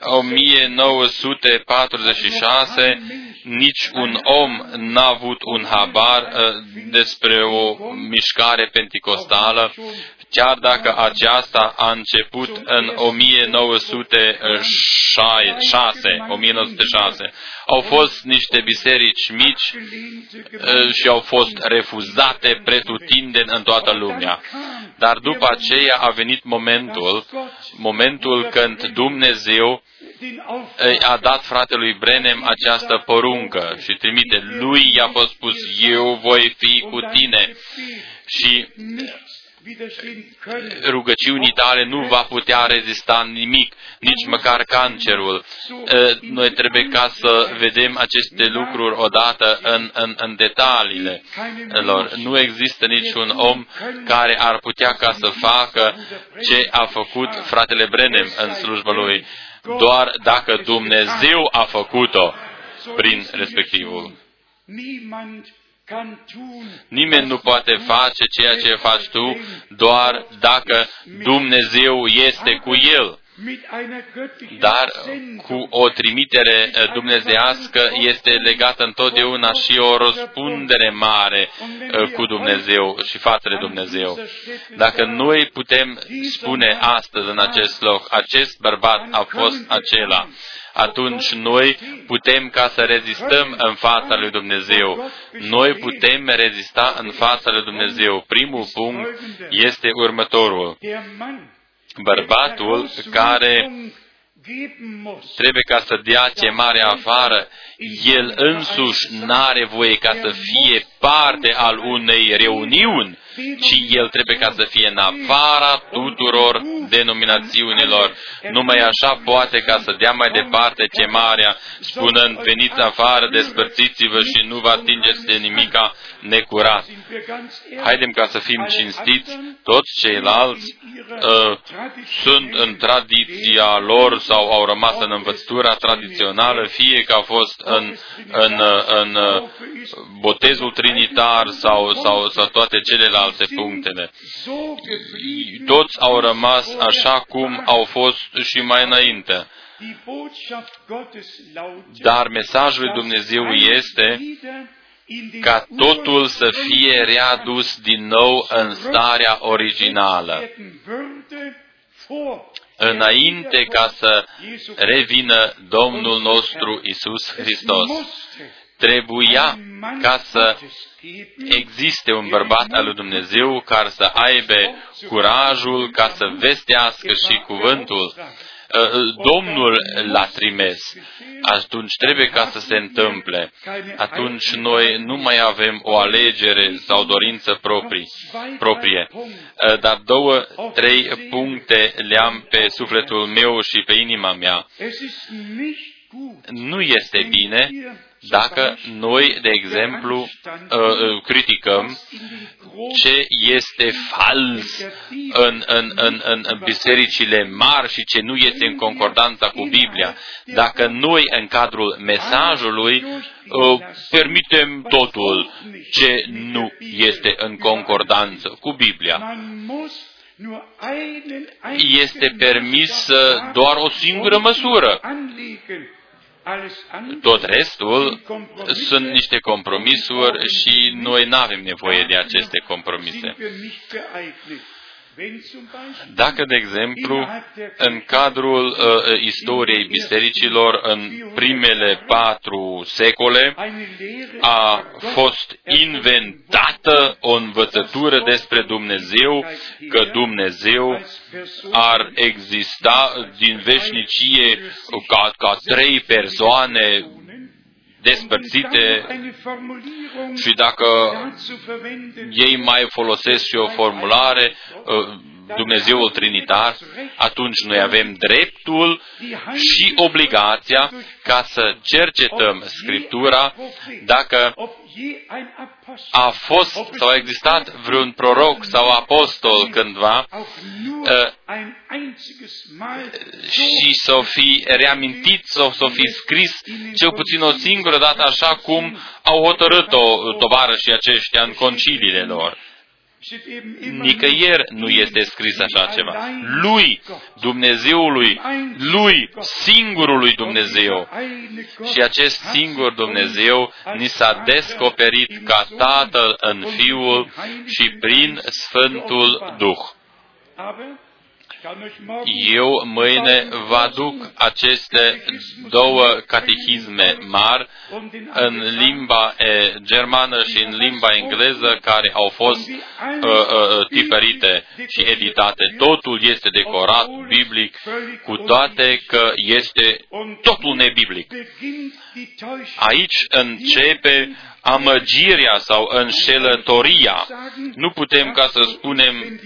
1946 nici un om n-a avut un habar uh, despre o mișcare penticostală chiar dacă aceasta a început în 1906, 1906. Au fost niște biserici mici și au fost refuzate pretutindeni în toată lumea. Dar după aceea a venit momentul, momentul când Dumnezeu a dat fratelui Brenem această poruncă și trimite. Lui i-a fost spus, eu voi fi cu tine. Și rugăciunii tale nu va putea rezista nimic, nici măcar cancerul. Noi trebuie ca să vedem aceste lucruri odată în, în, în detaliile lor. Nu există niciun om care ar putea ca să facă ce a făcut fratele Brenem în slujba lui, doar dacă Dumnezeu a făcut-o prin respectivul. Nimeni nu poate face ceea ce faci tu doar dacă Dumnezeu este cu el. Dar cu o trimitere eh, dumnezească este legată întotdeauna și o răspundere mare eh, cu Dumnezeu și față de Dumnezeu. Dacă noi putem spune astăzi în acest loc, acest bărbat a fost acela, atunci noi putem ca să rezistăm în fața lui Dumnezeu. Noi putem rezista în fața lui Dumnezeu. Primul punct este următorul. Bărbatul care trebuie ca să dea chemarea afară, el însuși n-are voie ca să fie parte al unei reuniuni ci el trebuie ca să fie în afara tuturor denominațiunilor. Numai așa poate ca să dea mai departe chemarea, spunând, veniți afară, despărțiți-vă și nu vă atingeți de nimica necurat. Haidem ca să fim cinstiți, toți ceilalți uh, sunt în tradiția lor sau au rămas în învățătura tradițională, fie că a fost în, în, în, în botezul trinitar sau, sau, sau toate celelalte alte punctele. Toți au rămas așa cum au fost și mai înainte. Dar mesajul lui Dumnezeu este ca totul să fie readus din nou în starea originală. Înainte ca să revină Domnul nostru Isus Hristos, trebuia ca să existe un bărbat al lui Dumnezeu care să aibă curajul ca să vestească și cuvântul. Uh, uh, Domnul l-a trimis. Atunci trebuie ca să se întâmple. Atunci noi nu mai avem o alegere sau dorință proprie. proprie. Uh, dar două, trei puncte le-am pe sufletul meu și pe inima mea nu este bine dacă noi, de exemplu, uh, uh, criticăm ce este fals în, în, în, în, în bisericile mari și ce nu este în concordanță cu Biblia. Dacă noi, în cadrul mesajului, uh, permitem totul ce nu este în concordanță cu Biblia, este permis doar o singură măsură. Tot restul sunt niște compromisuri și noi nu avem nevoie de aceste compromise. Dacă, de exemplu, în cadrul uh, istoriei bisericilor, în primele patru secole, a fost inventată o învățătură despre Dumnezeu, că Dumnezeu ar exista din veșnicie ca, ca trei persoane despărțite și dacă ei mai folosesc și o formulare, uh, Dumnezeul Trinitar, atunci noi avem dreptul și obligația ca să cercetăm Scriptura dacă a fost sau a existat vreun proroc sau apostol cândva uh, și să fi reamintit sau să fi scris cel puțin o singură dată așa cum au hotărât-o tovarășii aceștia în conciliile lor. Nicăieri nu este scris așa ceva. Lui, Dumnezeului, lui, singurului Dumnezeu. Și acest singur Dumnezeu ni s-a descoperit ca Tatăl în Fiul și prin Sfântul Duh. Eu mâine vă aduc aceste două catehisme mari în limba e, germană și în limba engleză care au fost uh, uh, tipărite și editate. Totul este decorat biblic, cu toate că este totul nebiblic. Aici începe amăgirea sau înșelătoria. Nu putem ca să spunem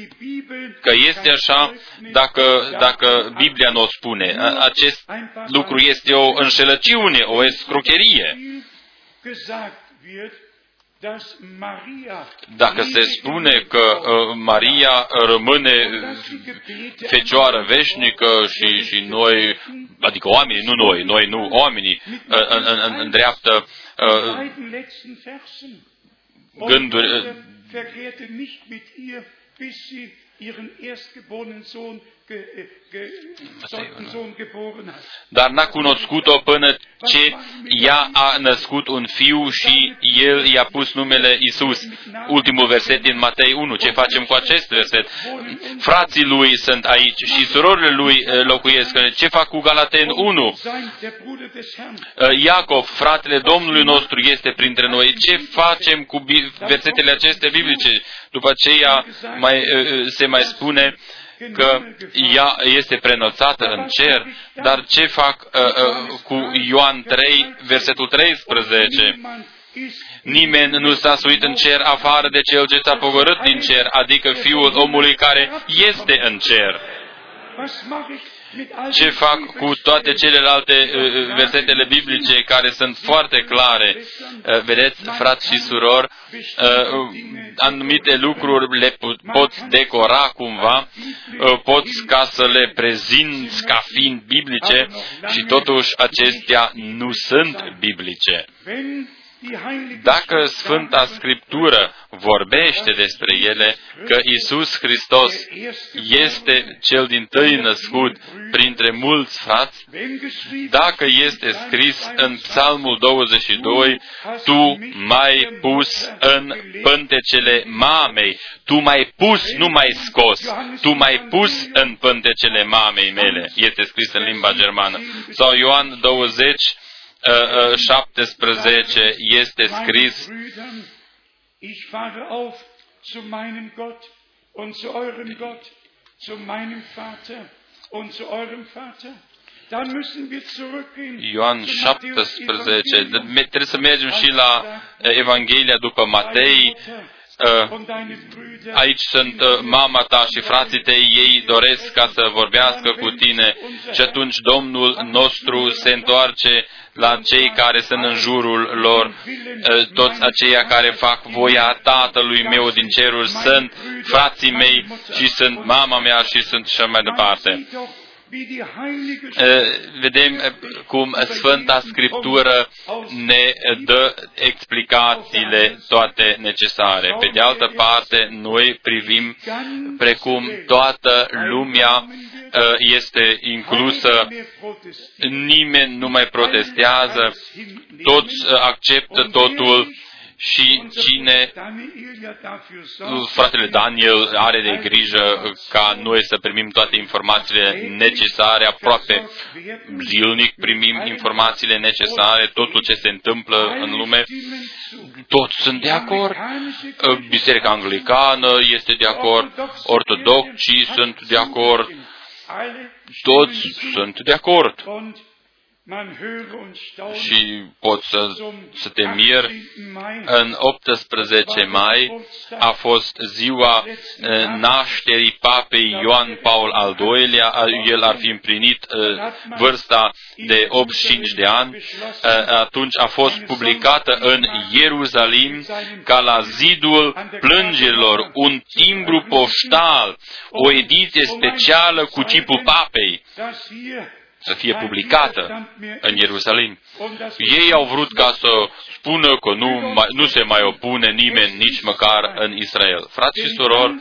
că este așa dacă, dacă Biblia nu o spune. Acest lucru este o înșelăciune, o escrocherie. Dacă se spune că uh, Maria rămâne fecioară veșnică și, și noi, adică oamenii, nu noi, noi nu, oamenii, uh, în, în, în dreaptă uh, gânduri, ihren erstgeborenen Sohn dar n-a cunoscut-o până ce ea a născut un fiu și el i-a pus numele Isus. Ultimul verset din Matei 1. Ce facem cu acest verset? Frații lui sunt aici și surorile lui eh, locuiesc. Ce fac cu Galaten 1? Eh, Iacov, fratele Domnului nostru, este printre noi. Ce facem cu versetele acestea biblice? După aceea mai, eh, se mai spune că ea este prenoțată în cer, dar ce fac uh, uh, cu Ioan 3, versetul 13? Nimeni nu s-a suit în cer afară de cel ce s-a pogorât din cer, adică Fiul omului care este în cer ce fac cu toate celelalte uh, uh, versetele biblice care sunt foarte clare. Uh, vedeți, frați și surori, anumite lucruri le poți decora cumva, poți ca să le prezinți ca fiind biblice și totuși acestea nu sunt biblice. Dacă Sfânta Scriptură vorbește despre ele, că Isus Hristos este cel din tâi născut printre mulți frați, dacă este scris în Psalmul 22, Tu m-ai pus în pântecele mamei, Tu m-ai pus, nu mai scos, Tu m-ai pus în pântecele mamei mele, este scris în limba germană. Sau Ioan 20, 17 este scris. Ich fahre auf zu meinem Gott und zu eurem Gott, zu meinem Vater und zu eurem Vater. Ioan 17, trebuie să mergem și la Evanghelia după Matei, aici sunt mama ta și frații tăi, ei doresc ca să vorbească cu tine. și atunci Domnul nostru se întoarce la cei care sunt în jurul lor, toți aceia care fac voia Tatălui meu din ceruri sunt frații mei și sunt mama mea și sunt și mai departe vedem cum Sfânta Scriptură ne dă explicațiile toate necesare. Pe de altă parte, noi privim precum toată lumea este inclusă, nimeni nu mai protestează, toți acceptă totul. Și cine, fratele Daniel are de grijă ca noi să primim toate informațiile necesare, aproape zilnic primim informațiile necesare, totul ce se întâmplă în lume, toți sunt de acord, Biserica Anglicană este de acord, ortodoxii sunt de acord, toți sunt de acord și poți să, să te miri. În 18 mai a fost ziua eh, nașterii papei Ioan Paul al II-lea. El ar fi împlinit eh, vârsta de 85 de ani. Eh, atunci a fost publicată în Ierusalim ca la zidul plângerilor un timbru poștal, o ediție specială cu chipul papei să fie publicată în Ierusalim. Ei au vrut ca să spună că nu, nu se mai opune nimeni, nici măcar în Israel. Frați și surori,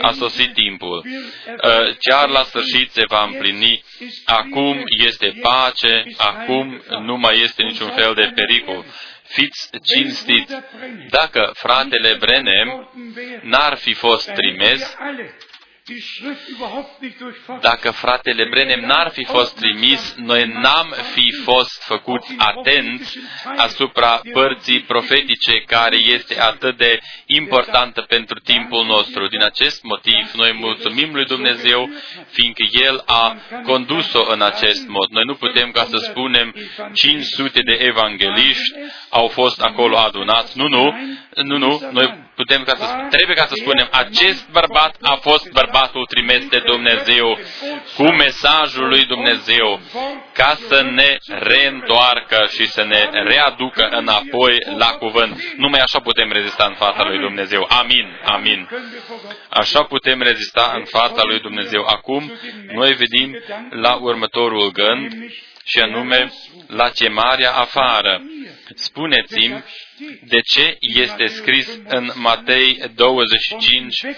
a sosit timpul. Uh, chiar la sfârșit se va împlini. Acum este pace, acum nu mai este niciun fel de pericol fiți cinstiți. Dacă fratele Brenem n-ar fi fost trimis, dacă fratele Brenem n-ar fi fost trimis, noi n-am fi fost făcuți atenți asupra părții profetice care este atât de importantă pentru timpul nostru. Din acest motiv, noi mulțumim lui Dumnezeu, fiindcă El a condus-o în acest mod. Noi nu putem ca să spunem 500 de evangeliști au fost acolo adunați. Nu, nu, nu, nu. Noi putem ca să, trebuie ca să spunem, acest bărbat a fost bărbatul trimis de Dumnezeu cu mesajul lui Dumnezeu ca să ne reîntoarcă și să ne readucă înapoi la cuvânt. Numai așa putem rezista în fața lui Dumnezeu. Amin, amin. Așa putem rezista în fața lui Dumnezeu. Acum, noi vedem la următorul gând, și anume la chemarea afară. Spuneți-mi de ce este scris în Matei 25 uh,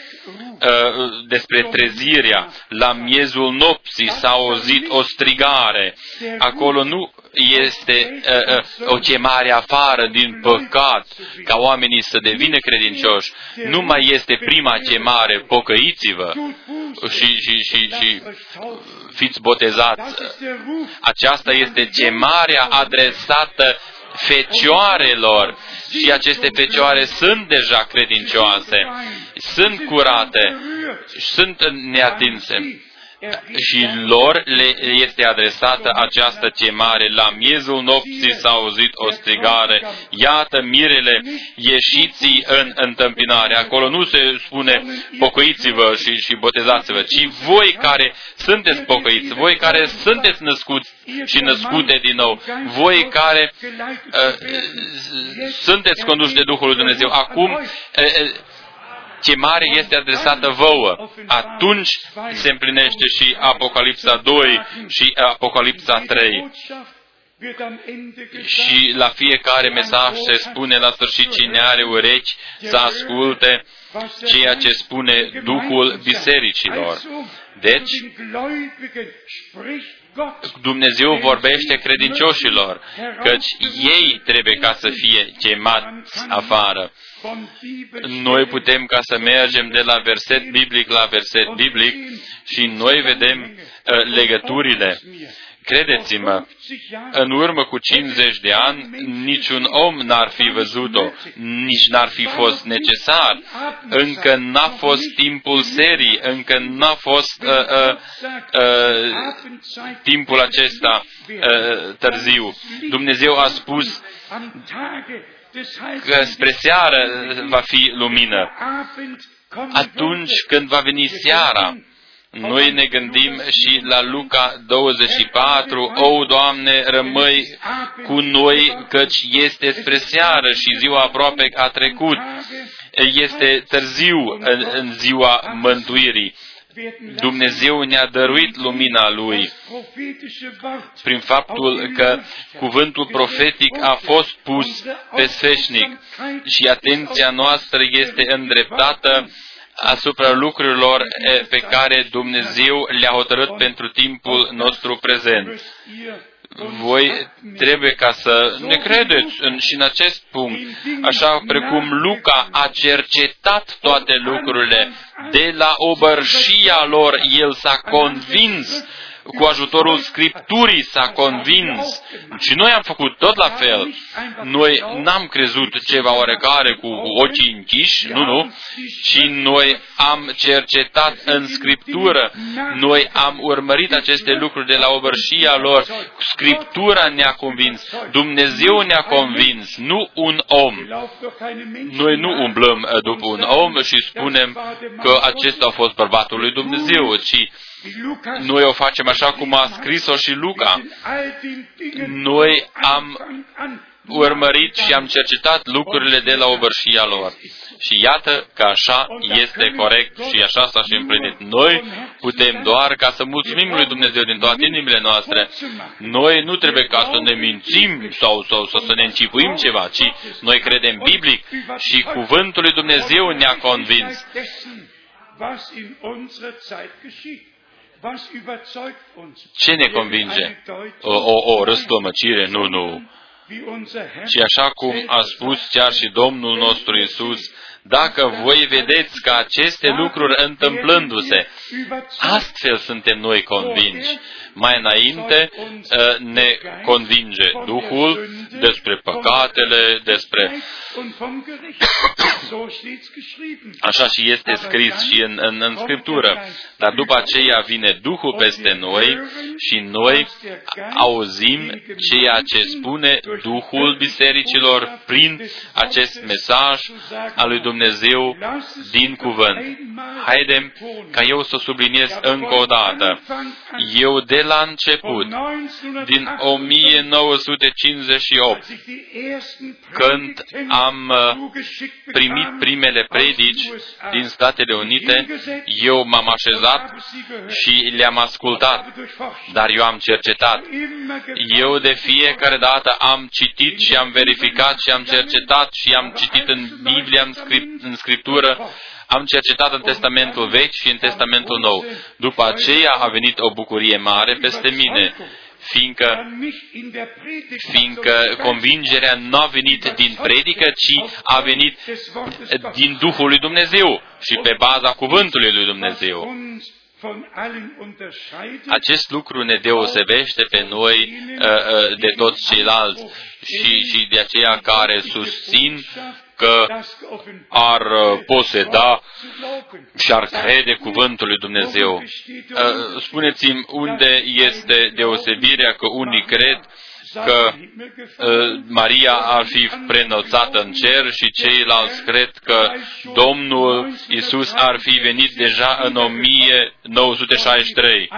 despre trezirea. La miezul nopții s-a auzit o strigare. Acolo nu este uh, uh, o chemare afară din păcat ca oamenii să devină credincioși. Nu mai este prima chemare, pocăiți-vă și, și, și, și fiți botezați. Aceasta este chemarea adresată fecioarelor. Și aceste fecioare sunt deja credincioase, sunt curate, sunt neatinse și lor le este adresată această chemare. La miezul nopții s-a auzit o strigare, iată mirele, ieșiți în întâmpinare. Acolo nu se spune pocăiți-vă și, și botezați-vă, ci voi care sunteți pocăiți, voi care sunteți născuți și născute din nou, voi care uh, sunteți conduși de Duhul lui Dumnezeu. Acum, uh, chemare este adresată vouă. Atunci se împlinește și Apocalipsa 2 și Apocalipsa 3. Și la fiecare mesaj se spune la sfârșit cine are urechi să asculte ceea ce spune Duhul bisericilor. Deci, Dumnezeu vorbește credincioșilor, căci ei trebuie ca să fie chemați afară. Noi putem ca să mergem de la verset biblic la verset biblic și noi vedem uh, legăturile. Credeți-mă, în urmă cu 50 de ani, niciun om n-ar fi văzut-o, nici n-ar fi fost necesar. Încă n-a fost timpul serii, încă n-a fost uh, uh, uh, timpul acesta uh, târziu. Dumnezeu a spus, că spre seară va fi lumină. Atunci când va veni seara, noi ne gândim și la Luca 24, O, Doamne, rămâi cu noi, căci este spre seară și ziua aproape a trecut. Este târziu în, în ziua mântuirii. Dumnezeu ne-a dăruit lumina Lui prin faptul că cuvântul profetic a fost pus pe sfeșnic și atenția noastră este îndreptată asupra lucrurilor pe care Dumnezeu le-a hotărât pentru timpul nostru prezent. Voi trebuie ca să ne credeți în, și în acest punct, așa precum Luca a cercetat toate lucrurile, de la obărșia lor el s-a convins cu ajutorul Scripturii s-a convins. Și noi am făcut tot la fel. Noi n-am crezut ceva oarecare cu ochii închiși, nu, nu, ci noi am cercetat în Scriptură. Noi am urmărit aceste lucruri de la obărșia lor. Scriptura ne-a convins. Dumnezeu ne-a convins, nu un om. Noi nu umblăm după un om și spunem că acesta a fost bărbatul lui Dumnezeu, ci noi o facem așa cum a scris-o și Luca. Noi am urmărit și am cercetat lucrurile de la obărșia lor. Și iată că așa este corect și așa s-a și împlinit. Noi putem doar ca să mulțumim lui Dumnezeu din toate inimile noastre. Noi nu trebuie ca să ne mințim sau, sau, sau să ne încipuim ceva, ci noi credem biblic și cuvântul lui Dumnezeu ne-a convins. Ce ne convinge? O, o, o răstămăcire? Nu, nu. Și așa cum a spus chiar și Domnul nostru Isus, dacă voi vedeți că aceste lucruri întâmplându-se, astfel suntem noi convinși. Mai înainte ă, ne convinge Duhul despre păcatele, despre Așa și este scris și în, în, în Scriptură. Dar după aceea vine Duhul peste noi și noi auzim ceea ce spune Duhul bisericilor prin acest mesaj al lui Dumnezeu din cuvânt. Haidem ca eu să subliniez încă o dată. Eu de la început, din 1958, când am uh, primit primele predici din Statele Unite, eu m-am așezat și le-am ascultat, dar eu am cercetat. Eu de fiecare dată am citit și am verificat și am cercetat și am citit în Biblie, în, script, în Scriptură, am cercetat în Testamentul Vechi și în Testamentul Nou. După aceea a venit o bucurie mare peste mine fiindcă, fiindcă convingerea nu a venit din predică, ci a venit din Duhul lui Dumnezeu și pe baza cuvântului lui Dumnezeu. Acest lucru ne deosebește pe noi uh, uh, de toți ceilalți. Și, și de aceia care susțin că ar uh, poseda și ar crede cuvântul lui Dumnezeu. Uh, spuneți-mi unde este deosebirea că unii cred că uh, Maria ar fi preînălțată în cer și ceilalți cred că Domnul Isus ar fi venit deja în 1963.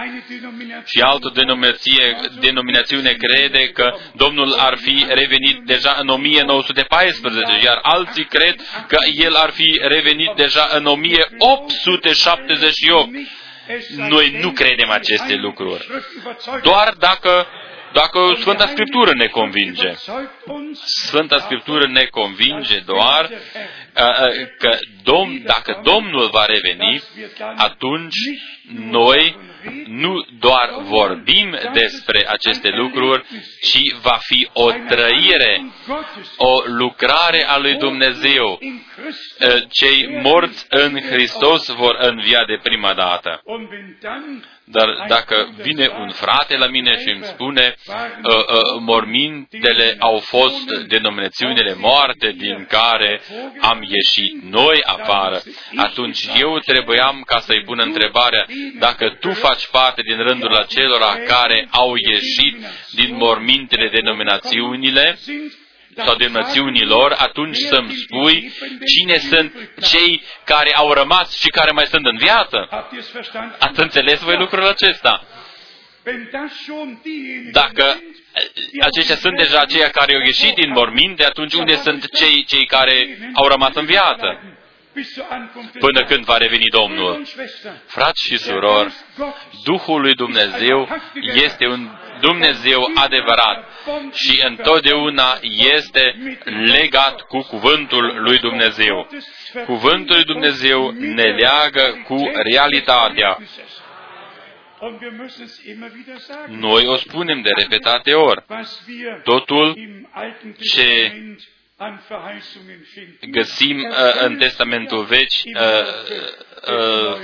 Și altă denominație, denominațiune crede că Domnul ar fi revenit deja în 1914, iar alții cred că El ar fi revenit deja în 1878. Noi nu credem aceste lucruri. Doar dacă dacă Sfânta Scriptură ne convinge. Sfânta Scriptură ne convinge doar că Domn, dacă Domnul va reveni, atunci noi nu doar vorbim despre aceste lucruri, ci va fi o trăire, o lucrare a lui Dumnezeu. Cei morți în Hristos vor învia de prima dată. Dar dacă vine un frate la mine și îmi spune uh, uh, mormintele au fost denominațiunile moarte din care am ieșit noi afară, atunci eu trebuiam ca să-i pun întrebarea dacă tu faci parte din rândul acelora care au ieșit din mormintele denominațiunile sau din națiunilor, atunci să-mi spui cine sunt cei care au rămas și care mai sunt în viață. Ați înțeles voi lucrul acesta? Dacă aceștia sunt deja aceia care au ieșit din morminte, atunci unde sunt cei, cei care au rămas în viață? Până când va reveni Domnul. Frați și surori, Duhul lui Dumnezeu este un Dumnezeu adevărat și întotdeauna este legat cu cuvântul lui Dumnezeu. Cuvântul lui Dumnezeu ne leagă cu realitatea. Noi o spunem de repetate ori. Totul ce găsim uh, în Testamentul Vechi, uh, uh,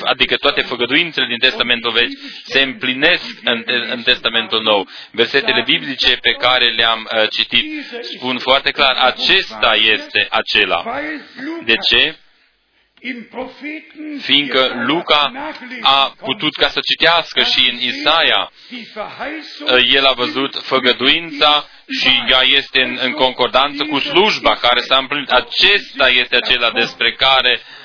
adică toate făgăduințele din Testamentul Vechi se împlinesc în, în Testamentul Nou. Versetele biblice pe care le-am uh, citit spun foarte clar, acesta este acela. De ce? fiindcă Luca a putut ca să citească și în Isaia, el a văzut făgăduința și ea este în, în concordanță cu slujba care s-a împlinit. Acesta este acela despre care uh,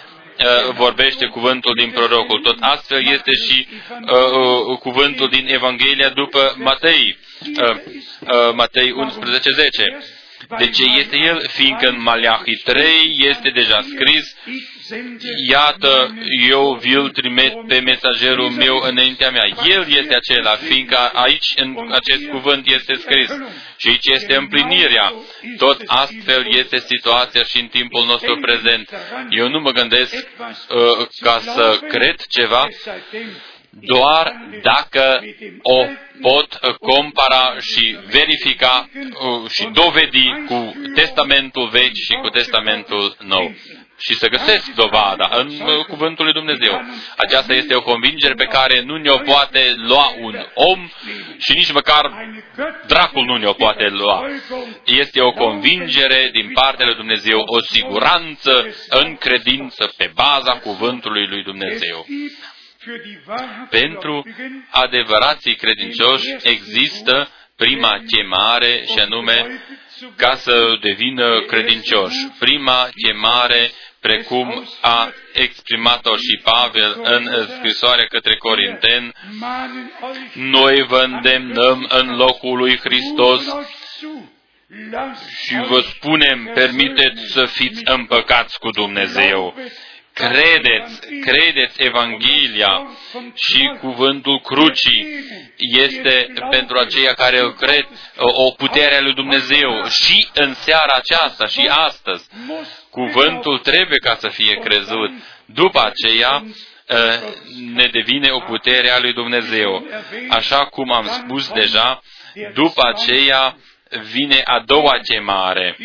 vorbește cuvântul din prorocul. Tot astfel este și uh, uh, cuvântul din Evanghelia după Matei, uh, uh, Matei 11.10. De ce este el? Fiindcă în Maleahi 3 este deja scris, Iată, eu vi-l trimit pe mesagerul meu înaintea mea. El este acela, fiindcă aici, în acest cuvânt, este scris. Și aici este împlinirea. Tot astfel este situația și în timpul nostru prezent. Eu nu mă gândesc uh, ca să cred ceva, doar dacă o pot compara și verifica uh, și dovedi cu Testamentul Vechi și cu Testamentul Nou și să găsesc dovada în uh, Cuvântul lui Dumnezeu. Aceasta este o convingere pe care nu ne-o poate lua un om și nici măcar dracul nu ne-o poate lua. Este o convingere din partea lui Dumnezeu, o siguranță în credință pe baza Cuvântului lui Dumnezeu. Pentru adevărații credincioși există prima chemare și anume ca să devină credincioși. Prima chemare precum a exprimat-o și Pavel în scrisoarea către Corinteni, noi vă îndemnăm în locul lui Hristos și vă spunem, permiteți să fiți împăcați cu Dumnezeu. Credeți, credeți Evanghelia și cuvântul crucii este pentru aceia care îl cred o putere a lui Dumnezeu și în seara aceasta și astăzi. Cuvântul trebuie ca să fie crezut. După aceea, ă, ne devine o putere a lui Dumnezeu. Așa cum am spus deja, după aceea vine a doua chemare.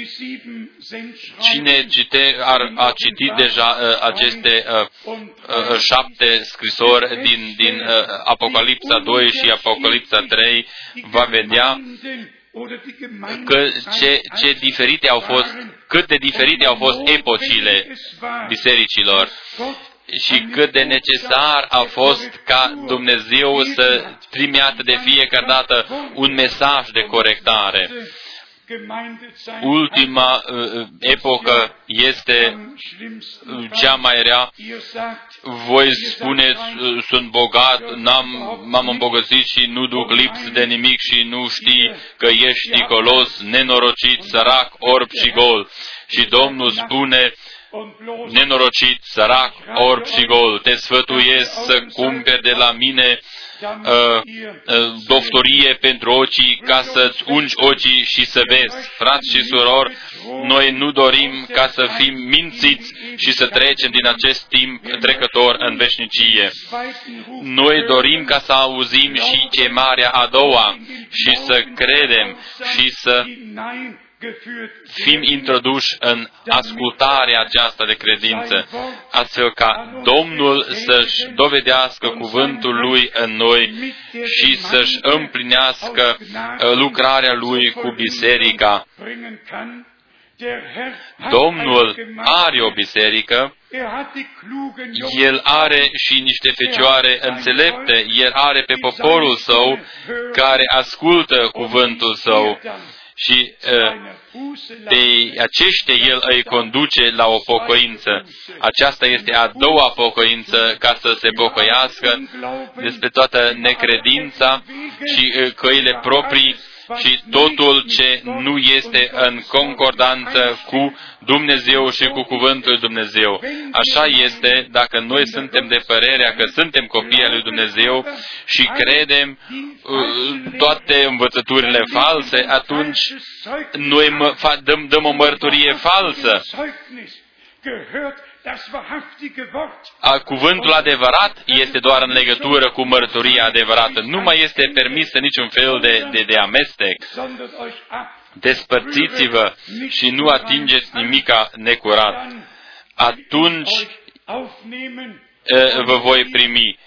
Cine cite, ar, a citit deja uh, aceste uh, uh, șapte scrisori din, din uh, Apocalipsa 2 și Apocalipsa 3, va vedea că ce, ce diferite au fost, cât de diferite au fost epocile bisericilor și cât de necesar a fost ca Dumnezeu să trimeată de fiecare dată un mesaj de corectare. Ultima uh, epocă este cea mai rea. Voi spuneți, uh, sunt bogat, n-am, m-am îmbogățit și nu duc lips de nimic și nu știi că ești ticolos, nenorocit, sărac, orb și gol. Și Domnul spune, nenorocit, sărac, orb și gol, te sfătuiesc să cumperi de la mine uh, uh, doftorie pentru ochii ca să-ți ungi ochii și să vezi. Frați și surori, noi nu dorim ca să fim mințiți și să trecem din acest timp trecător în veșnicie. Noi dorim ca să auzim și chemarea a doua și să credem și să fim introduși în ascultarea aceasta de credință, astfel ca Domnul să-și dovedească cuvântul Lui în noi și să-și împlinească uh, lucrarea Lui cu biserica. Domnul are o biserică, El are și niște fecioare înțelepte, El are pe poporul Său care ascultă cuvântul Său și pe aceștia El îi conduce la o pocăință. Aceasta este a doua pocăință ca să se pocăiască despre toată necredința și căile proprii și totul ce nu este în concordanță cu Dumnezeu și cu Cuvântul Dumnezeu. Așa este dacă noi suntem de părerea că suntem copii al lui Dumnezeu și credem uh, toate învățăturile false, atunci noi dăm, dăm o mărturie falsă a, cuvântul adevărat este doar în legătură cu mărturia adevărată. Nu mai este permisă niciun fel de, de, de amestec. Despărțiți-vă și nu atingeți nimica necurat. Atunci vă voi primi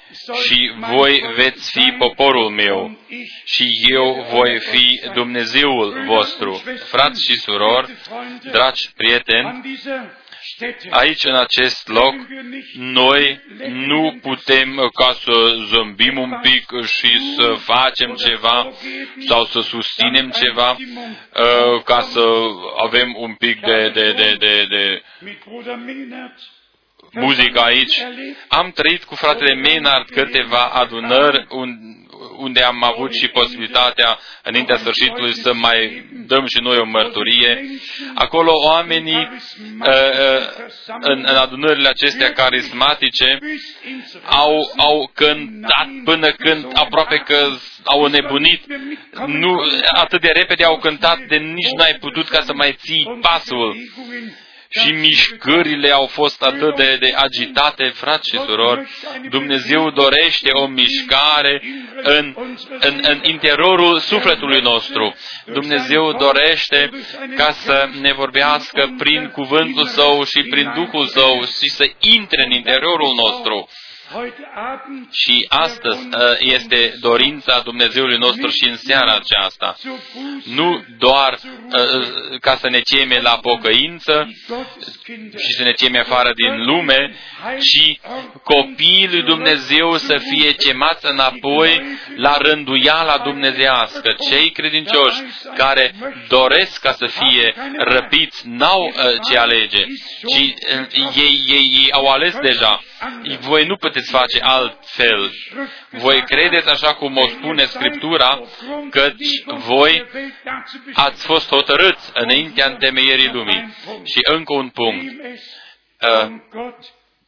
și voi veți fi poporul meu și eu voi fi Dumnezeul vostru. Frați și surori, dragi prieteni, Aici, în acest loc, noi nu putem ca să zâmbim un pic și să facem ceva sau să susținem ceva uh, ca să avem un pic de, de, de, de, de muzică aici. Am trăit cu fratele Maynard câteva adunări unde am avut și posibilitatea înaintea sfârșitului să mai dăm și noi o mărturie. Acolo oamenii uh, uh, în, în adunările acestea carismatice au, au cântat până când aproape că au nebunit. Nu, atât de repede au cântat de nici n-ai putut ca să mai ții pasul și mișcările au fost atât de, de agitate, frați și surori. Dumnezeu dorește o mișcare în, în, în interiorul sufletului nostru. Dumnezeu dorește ca să ne vorbească prin cuvântul Său și prin Duhul Său și să intre în interiorul nostru. Și astăzi ă, este dorința Dumnezeului nostru și în seara aceasta. Nu doar ă, ca să ne ceme la pocăință și să ne ceme afară din lume, ci copiii lui Dumnezeu să fie chemați înapoi la rânduiala dumnezească. Cei credincioși care doresc ca să fie răpiți n-au ă, ce alege, ci ei, ei, ei au ales deja. Voi nu puteți puteți face altfel. Voi credeți, așa cum o spune Scriptura, că voi ați fost hotărâți înaintea întemeierii lumii. Și încă un punct.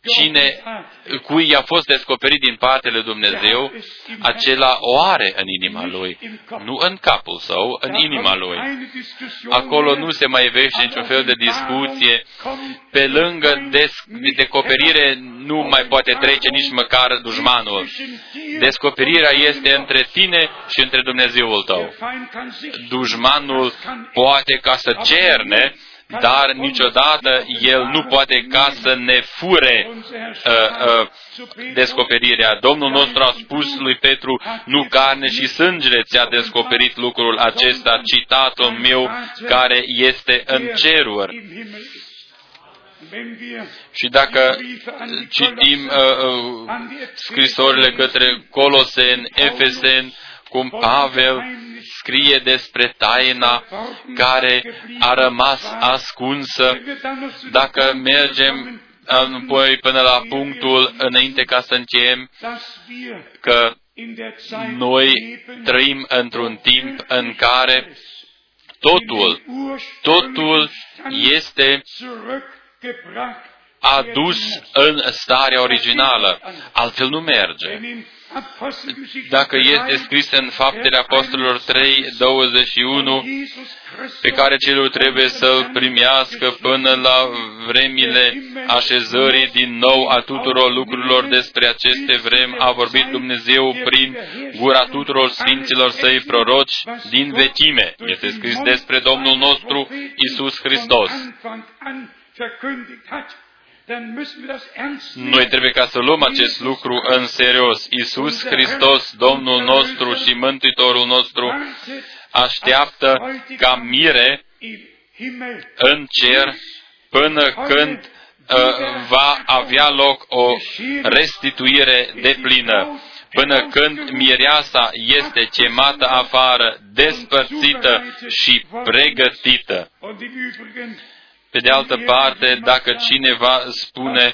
Uh, cine, cui i-a fost descoperit din partea lui Dumnezeu, acela o are în inima lui, nu în capul său, în inima lui. Acolo nu se mai vește niciun fel de discuție. Pe lângă descoperire nu mai poate trece nici măcar dușmanul. Descoperirea este între tine și între Dumnezeul tău. Dușmanul poate ca să cerne, dar niciodată El nu poate ca să ne fure uh, uh, descoperirea. Domnul nostru a spus lui Petru, nu carne și sângele ți-a descoperit lucrul acesta, citatul meu care este în ceruri. Și dacă citim uh, uh, scrisorile către Coloseni, Efeseni, cum Pavel scrie despre taina care a rămas ascunsă. Dacă mergem apoi până la punctul înainte ca să încheiem că noi trăim într-un timp în care totul, totul este adus în starea originală. Altfel nu merge. Dacă este scris în Faptele Apostolilor 3, 21, pe care celul trebuie să-l primească până la vremile așezării din nou a tuturor lucrurilor despre aceste vremi, a vorbit Dumnezeu prin gura tuturor sfinților săi proroci din vechime. Este scris despre Domnul nostru Isus Hristos. Noi trebuie ca să luăm acest lucru în serios. Isus Hristos, Domnul nostru și Mântuitorul nostru, așteaptă ca mire în cer până când uh, va avea loc o restituire de plină. până când mireasa este chemată afară, despărțită și pregătită. Pe de altă parte, dacă cineva spune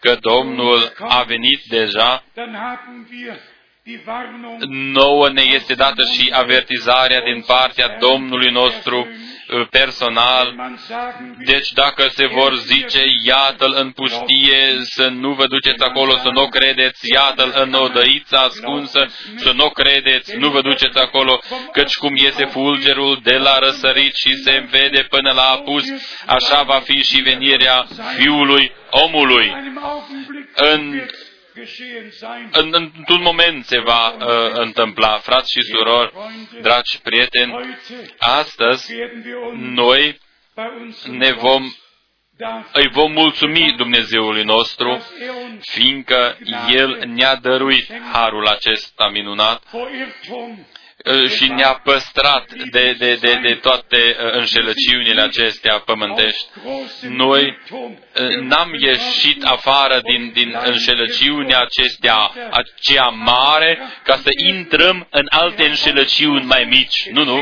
că Domnul a venit deja, nouă ne este dată și avertizarea din partea Domnului nostru Uh, personal. Deci dacă se vor zice, iată-l în pustie, să nu vă duceți acolo, să nu credeți, iată-l în odăița ascunsă, să nu credeți, nu vă duceți acolo, căci cum iese fulgerul de la răsărit și se vede până la apus, așa va fi și venirea Fiului omului. În în, într-un moment se va uh, întâmpla, frați și surori, dragi prieteni, astăzi noi ne vom îi vom mulțumi Dumnezeului nostru, fiindcă El ne-a dăruit harul acesta minunat și ne-a păstrat de, de, de, de toate înșelăciunile acestea pământești. Noi n-am ieșit afară din, din înșelăciunea acestea, aceea mare, ca să intrăm în alte înșelăciuni mai mici. Nu, nu.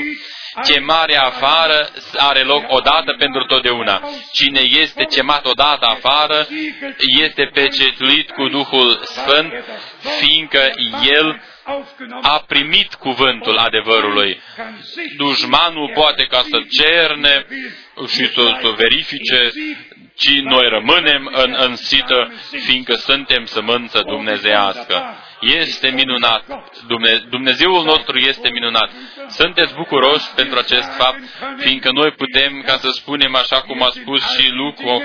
Chemarea afară are loc odată pentru totdeauna. Cine este chemat odată afară este pecetuit cu Duhul Sfânt, fiindcă El a primit cuvântul adevărului. Dușmanul poate ca să cerne și să, să verifice, ci noi rămânem în, în sită, fiindcă suntem sămânță dumnezeiască. Este minunat. Dumne, Dumnezeul nostru este minunat. Sunteți bucuroși pentru acest fapt, fiindcă noi putem, ca să spunem așa cum a spus și Lucu,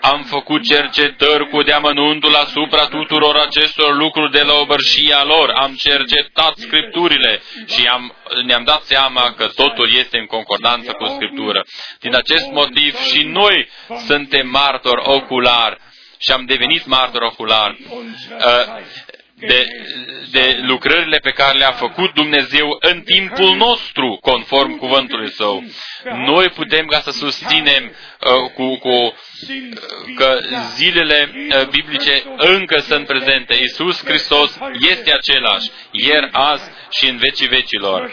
am făcut cercetări cu deamănuntul asupra tuturor acestor lucruri de la obărșia lor. Am cercetat Scripturile și am, ne-am dat seama că totul este în concordanță cu Scriptură. Din acest motiv și noi suntem martori oculari și am devenit martori oculari. Uh, de, de lucrările pe care le-a făcut Dumnezeu în timpul nostru, conform cuvântului Său. Noi putem ca să susținem uh, cu, cu uh, că zilele uh, biblice încă sunt prezente. Iisus Hristos este același, ieri, azi și în vecii vecilor.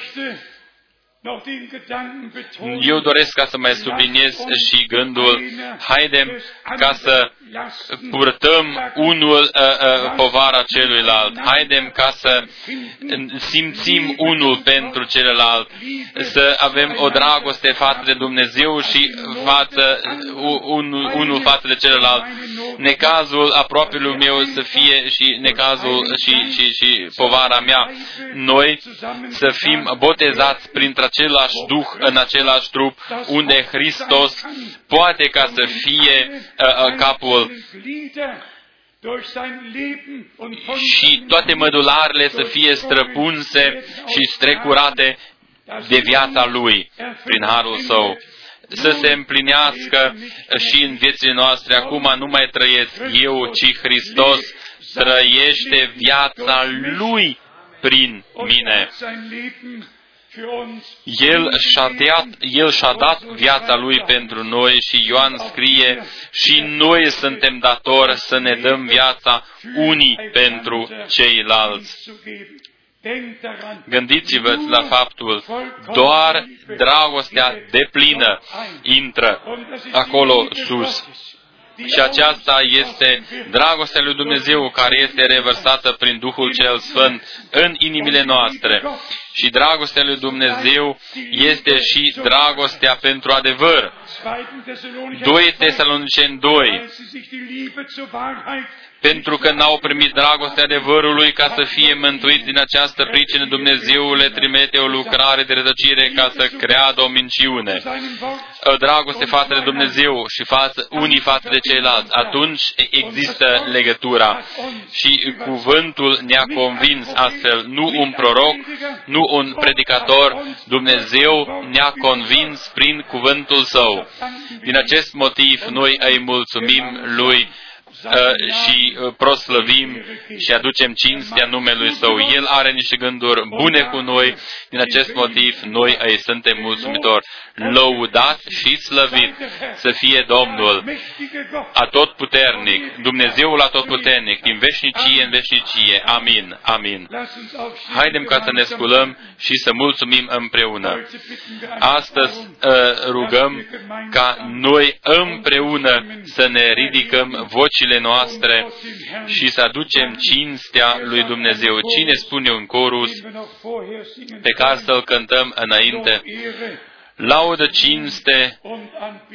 Eu doresc ca să mai subliniez și gândul, haidem ca să purtăm unul uh, uh, povara celuilalt, haidem ca să simțim unul pentru celălalt, să avem o dragoste față de Dumnezeu și față, un, unul față de celălalt. Necazul apropiului meu să fie și necazul și, și, și povara mea. Noi să fim botezați printre același Duh, în același trup, unde Hristos poate ca să fie uh, uh, capul și toate mădularele să fie străpunse și strecurate de viața Lui prin harul Său să se împlinească și în viețile noastre. Acum nu mai trăiesc eu, ci Hristos trăiește viața Lui prin mine. El și-a dat, El și-a dat viața Lui pentru noi și Ioan scrie și noi suntem datori să ne dăm viața unii pentru ceilalți. Gândiți-vă la faptul, doar dragostea deplină intră acolo sus. Și aceasta este dragostea lui Dumnezeu care este revărsată prin Duhul cel Sfânt în inimile noastre. Și dragostea lui Dumnezeu este și dragostea pentru adevăr. 2 Tesaloniceni 2 pentru că n-au primit dragostea adevărului ca să fie mântuiți din această pricină, Dumnezeu le trimite o lucrare de rădăcire ca să creadă o minciune. O dragoste față de Dumnezeu și față, unii față de ceilalți. Atunci există legătura. Și cuvântul ne-a convins astfel, nu un proroc, nu un predicator, Dumnezeu ne-a convins prin cuvântul Său. Din acest motiv, noi îi mulțumim Lui uh, și uh, proslăvim și aducem cinstea numelui Său. El are niște gânduri bune cu noi, din acest motiv noi îi suntem mulțumitori. Lăudat și slăvit să fie Domnul atotputernic, Dumnezeul atotputernic, din veșnicie în veșnicie. Amin. Amin. Haidem ca să ne sculăm și să mulțumim împreună. Astăzi uh, rugăm ca noi împreună să ne ridicăm vocile noastre și să aducem cinstea lui Dumnezeu. Cine spune un corus pe care să-l cântăm înainte? Laudă, cinste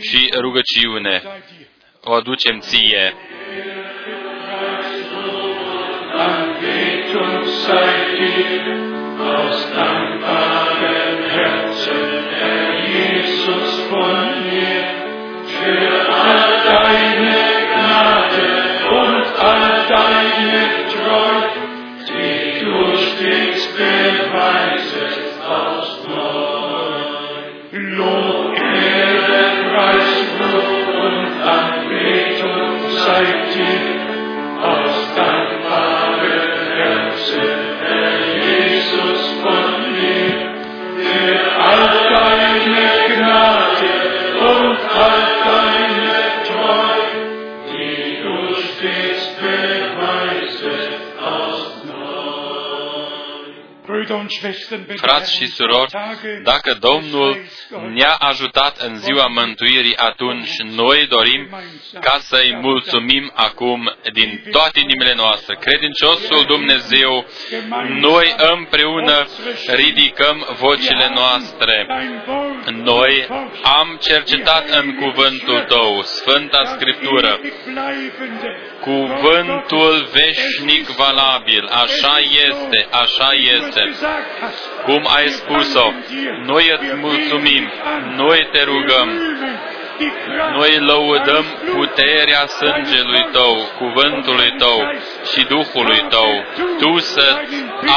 și rugăciune o aducem ție. Anbetung sei dir aus dankbarem Herzen, Herr Jesus von mir, für all deine Gnade und all deine Treu, Anbetung Frați și surori, dacă Domnul ne-a ajutat în ziua mântuirii, atunci noi dorim ca să-i mulțumim acum din toate inimile noastre. Credinciosul Dumnezeu, noi împreună ridicăm vocile noastre. Noi am cercetat în cuvântul Tău, Sfânta Scriptură, cuvântul veșnic valabil, așa este, așa este, cum ai spus-o. Noi îți mulțumim, noi te rugăm, noi lăudăm puterea sângelui Tău, cuvântului Tău și Duhului Tău. Tu să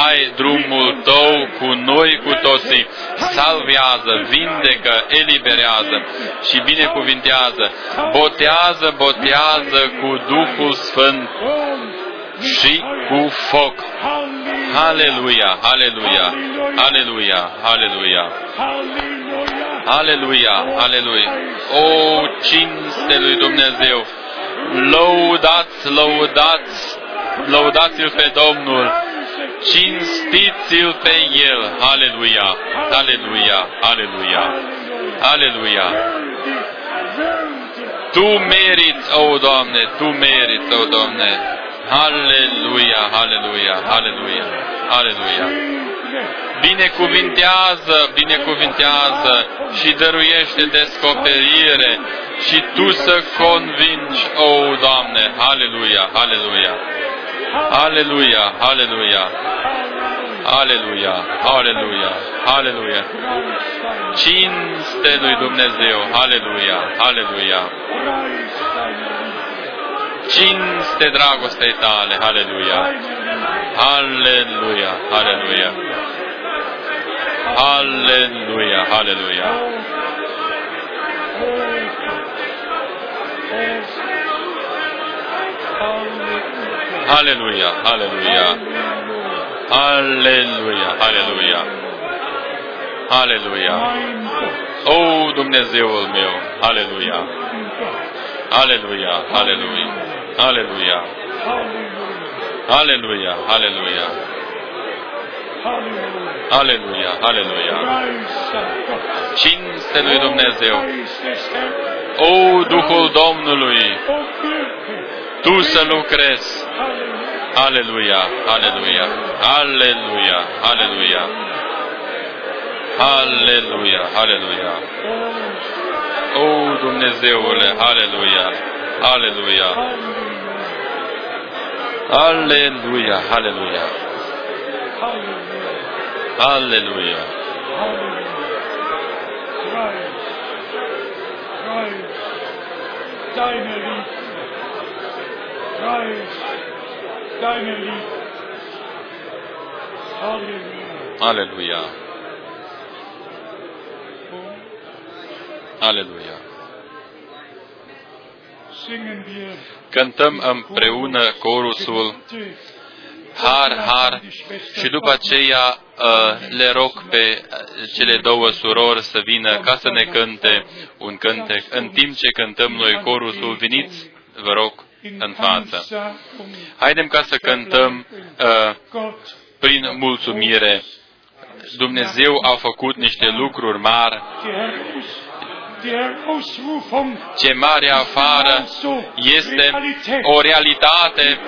ai drumul Tău cu noi cu toții. Salvează, vindecă, eliberează și binecuvintează. Botează, botează cu Duhul Sfânt și cu foc. Aleluia, aleluia, aleluia, aleluia. Aleluia, aleluia. O, cinste lui Dumnezeu. Lăudați, lăudați, lăudați-L pe Domnul. Cinstiți-L pe El. Aleluia, aleluia, aleluia, aleluia. Tu meriți, o, Doamne, Tu meriți, o, Doamne. Aleluia, aleluia, aleluia, aleluia. Binecuvintează, binecuvintează și dăruiește descoperire și Tu să convingi, o, Doamne, aleluia, aleluia, aleluia, aleluia, aleluia, aleluia, aleluia. Cinste lui Dumnezeu, aleluia, aleluia. Cinste dragostei tale, aleluia, aleluia, aleluia. Aleluia, aleluia. Aleluia, aleluia. Aleluia, aleluia. Aleluia. O, Dumnezeul meu, aleluia. Aleluia, aleluia. Aleluia. Aleluia, aleluia. Aleluia, aleluia. Cinste lui Dumnezeu. O, Duhul Domnului, Tu să lucrezi. Aleluia, aleluia, aleluia, aleluia. Aleluia, aleluia. O, Dumnezeule, aleluia, aleluia. Aleluia, aleluia. Aleluia. Deine Liebe, Preis, deine Liebe. Halleluja. Aleluia. Aleluia. singen wir cântăm împreună corusul Har, Har și după aceea uh, le rog pe uh, cele două surori să vină ca să ne cânte un cântec. În timp ce cântăm noi corusul, veniți, vă rog, în față. Haidem ca să cântăm uh, prin mulțumire. Dumnezeu a făcut niște lucruri mari. Ce mare afară este o realitate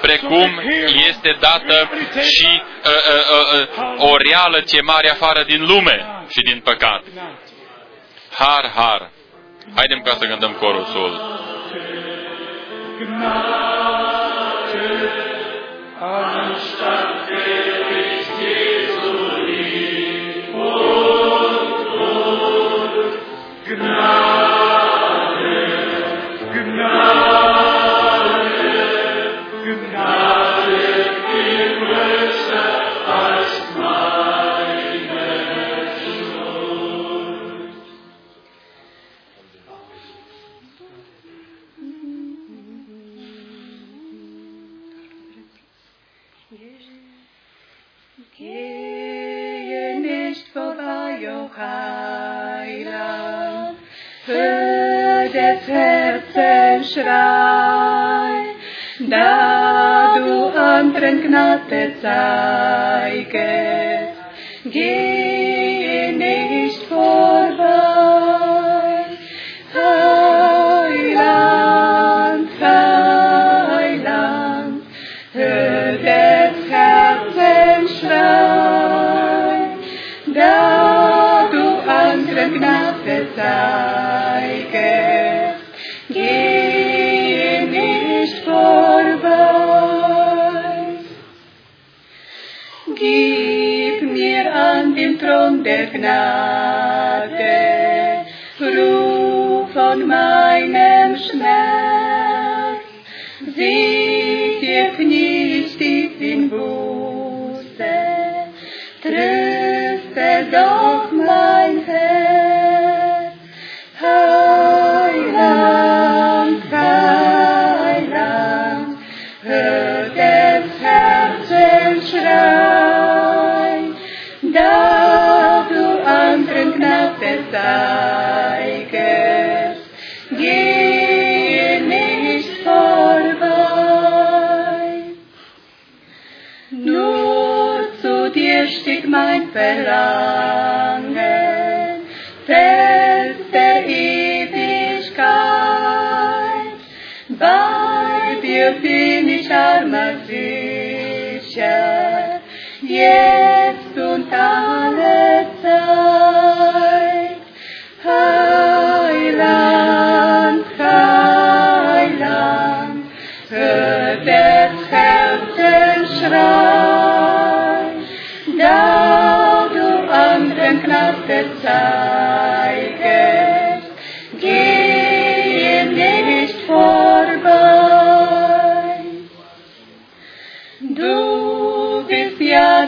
precum este dată și uh, uh, uh, o reală ce mare afară din lume și din păcat. Har, har. Haidem ca să cântăm corusul. Gnade,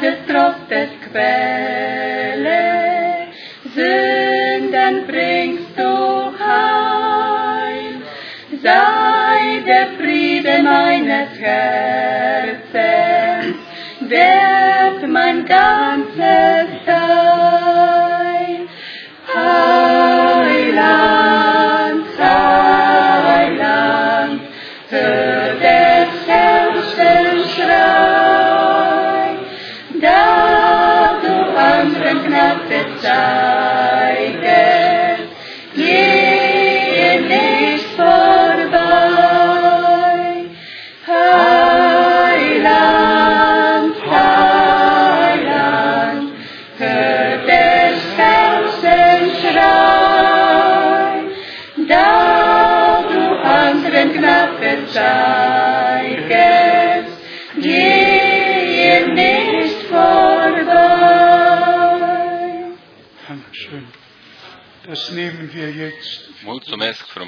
des Trostes Quelle, Sünden bringst du heim. Sei der Friede meines Herzens, wert mein ganzes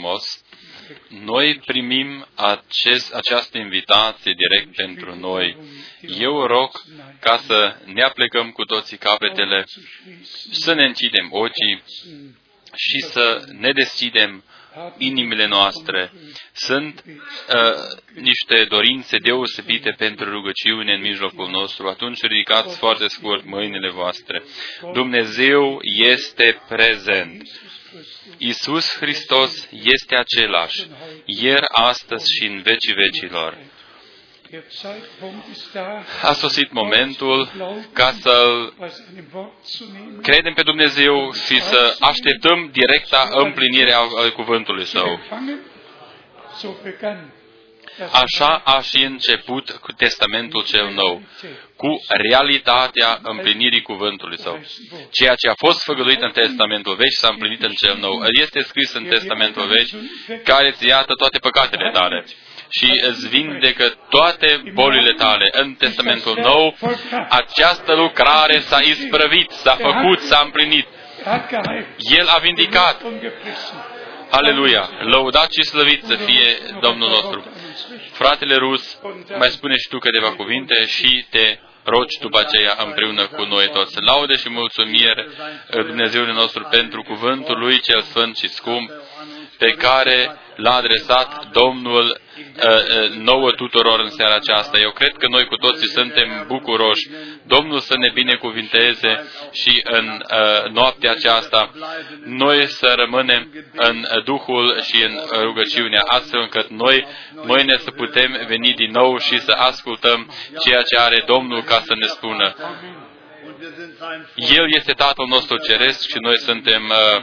frumos! Noi primim acest, această invitație direct pentru noi. Eu rog ca să ne aplecăm cu toții capetele, să ne închidem ochii și să ne deschidem inimile noastre. Sunt uh, niște dorințe deosebite pentru rugăciune în mijlocul nostru. Atunci ridicați foarte scurt mâinile voastre. Dumnezeu este prezent. Isus Hristos este același, ieri, astăzi și în vecii vecilor. A sosit momentul ca să credem pe Dumnezeu și să așteptăm directa împlinire a cuvântului Său. Așa a și început cu Testamentul cel Nou, cu realitatea împlinirii cuvântului său. Ceea ce a fost făgăduit în Testamentul Vechi s-a împlinit în cel Nou. Este scris în Testamentul Vechi care îți iată toate păcatele tale și îți vindecă toate bolile tale. În Testamentul Nou, această lucrare s-a isprăvit, s-a făcut, s-a împlinit. El a vindicat. Aleluia! Lăudat și slăvit să fie Domnul nostru. Fratele Rus, mai spune și tu câteva cuvinte și te rogi după aceea împreună cu noi toți. Laude și mulțumire Dumnezeului nostru pentru cuvântul Lui cel Sfânt și Scump, pe care l-a adresat Domnul Uh, uh, nouă tuturor în seara aceasta. Eu cred că noi cu toții suntem bucuroși. Domnul să ne binecuvinteze și în uh, noaptea aceasta noi să rămânem în Duhul și în rugăciunea, astfel încât noi mâine să putem veni din nou și să ascultăm ceea ce are Domnul ca să ne spună. El este Tatăl nostru Ceresc și noi suntem uh,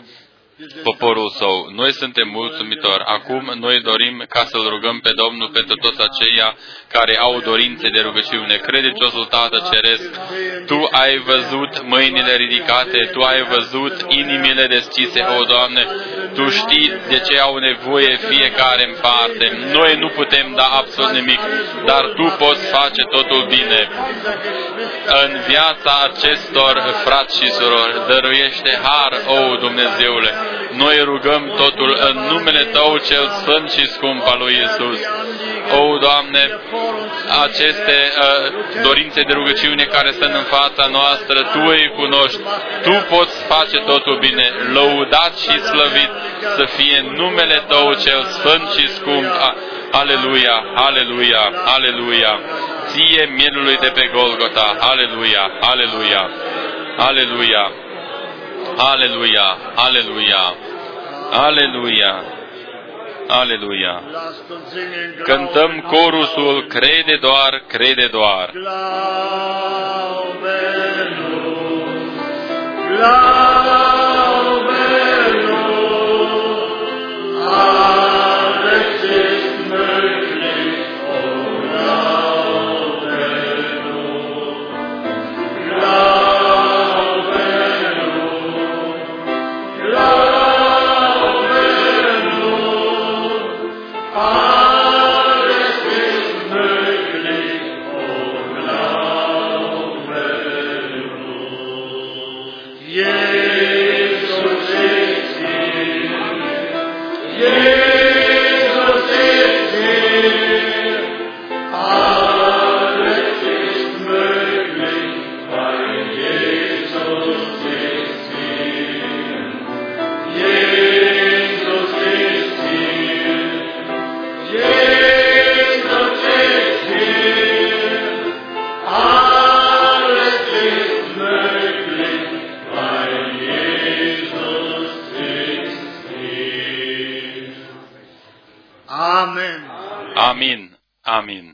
poporul său. Noi suntem mulțumitori. Acum noi dorim ca să-L rugăm pe Domnul pentru toți aceia care au dorințe de rugăciune. Credinciosul Tată Ceresc, Tu ai văzut mâinile ridicate, Tu ai văzut inimile deschise, o Doamne, Tu știi de ce au nevoie fiecare în parte. Noi nu putem da absolut nimic, dar Tu poți face totul bine. În viața acestor frați și surori, dăruiește har, o Dumnezeule. Noi rugăm totul în numele Tău cel sfânt și scump al lui Isus. O, Doamne, aceste uh, dorințe de rugăciune care sunt în fața noastră, Tu îi cunoști, Tu poți face totul bine, lăudat și slăvit să fie numele Tău cel sfânt și scump. Aleluia, aleluia, aleluia. Ție mielului de pe Golgota, aleluia, aleluia, aleluia, aleluia, aleluia, aleluia. Aleluia! Cântăm corusul, crede doar, crede doar. Amin. Amin.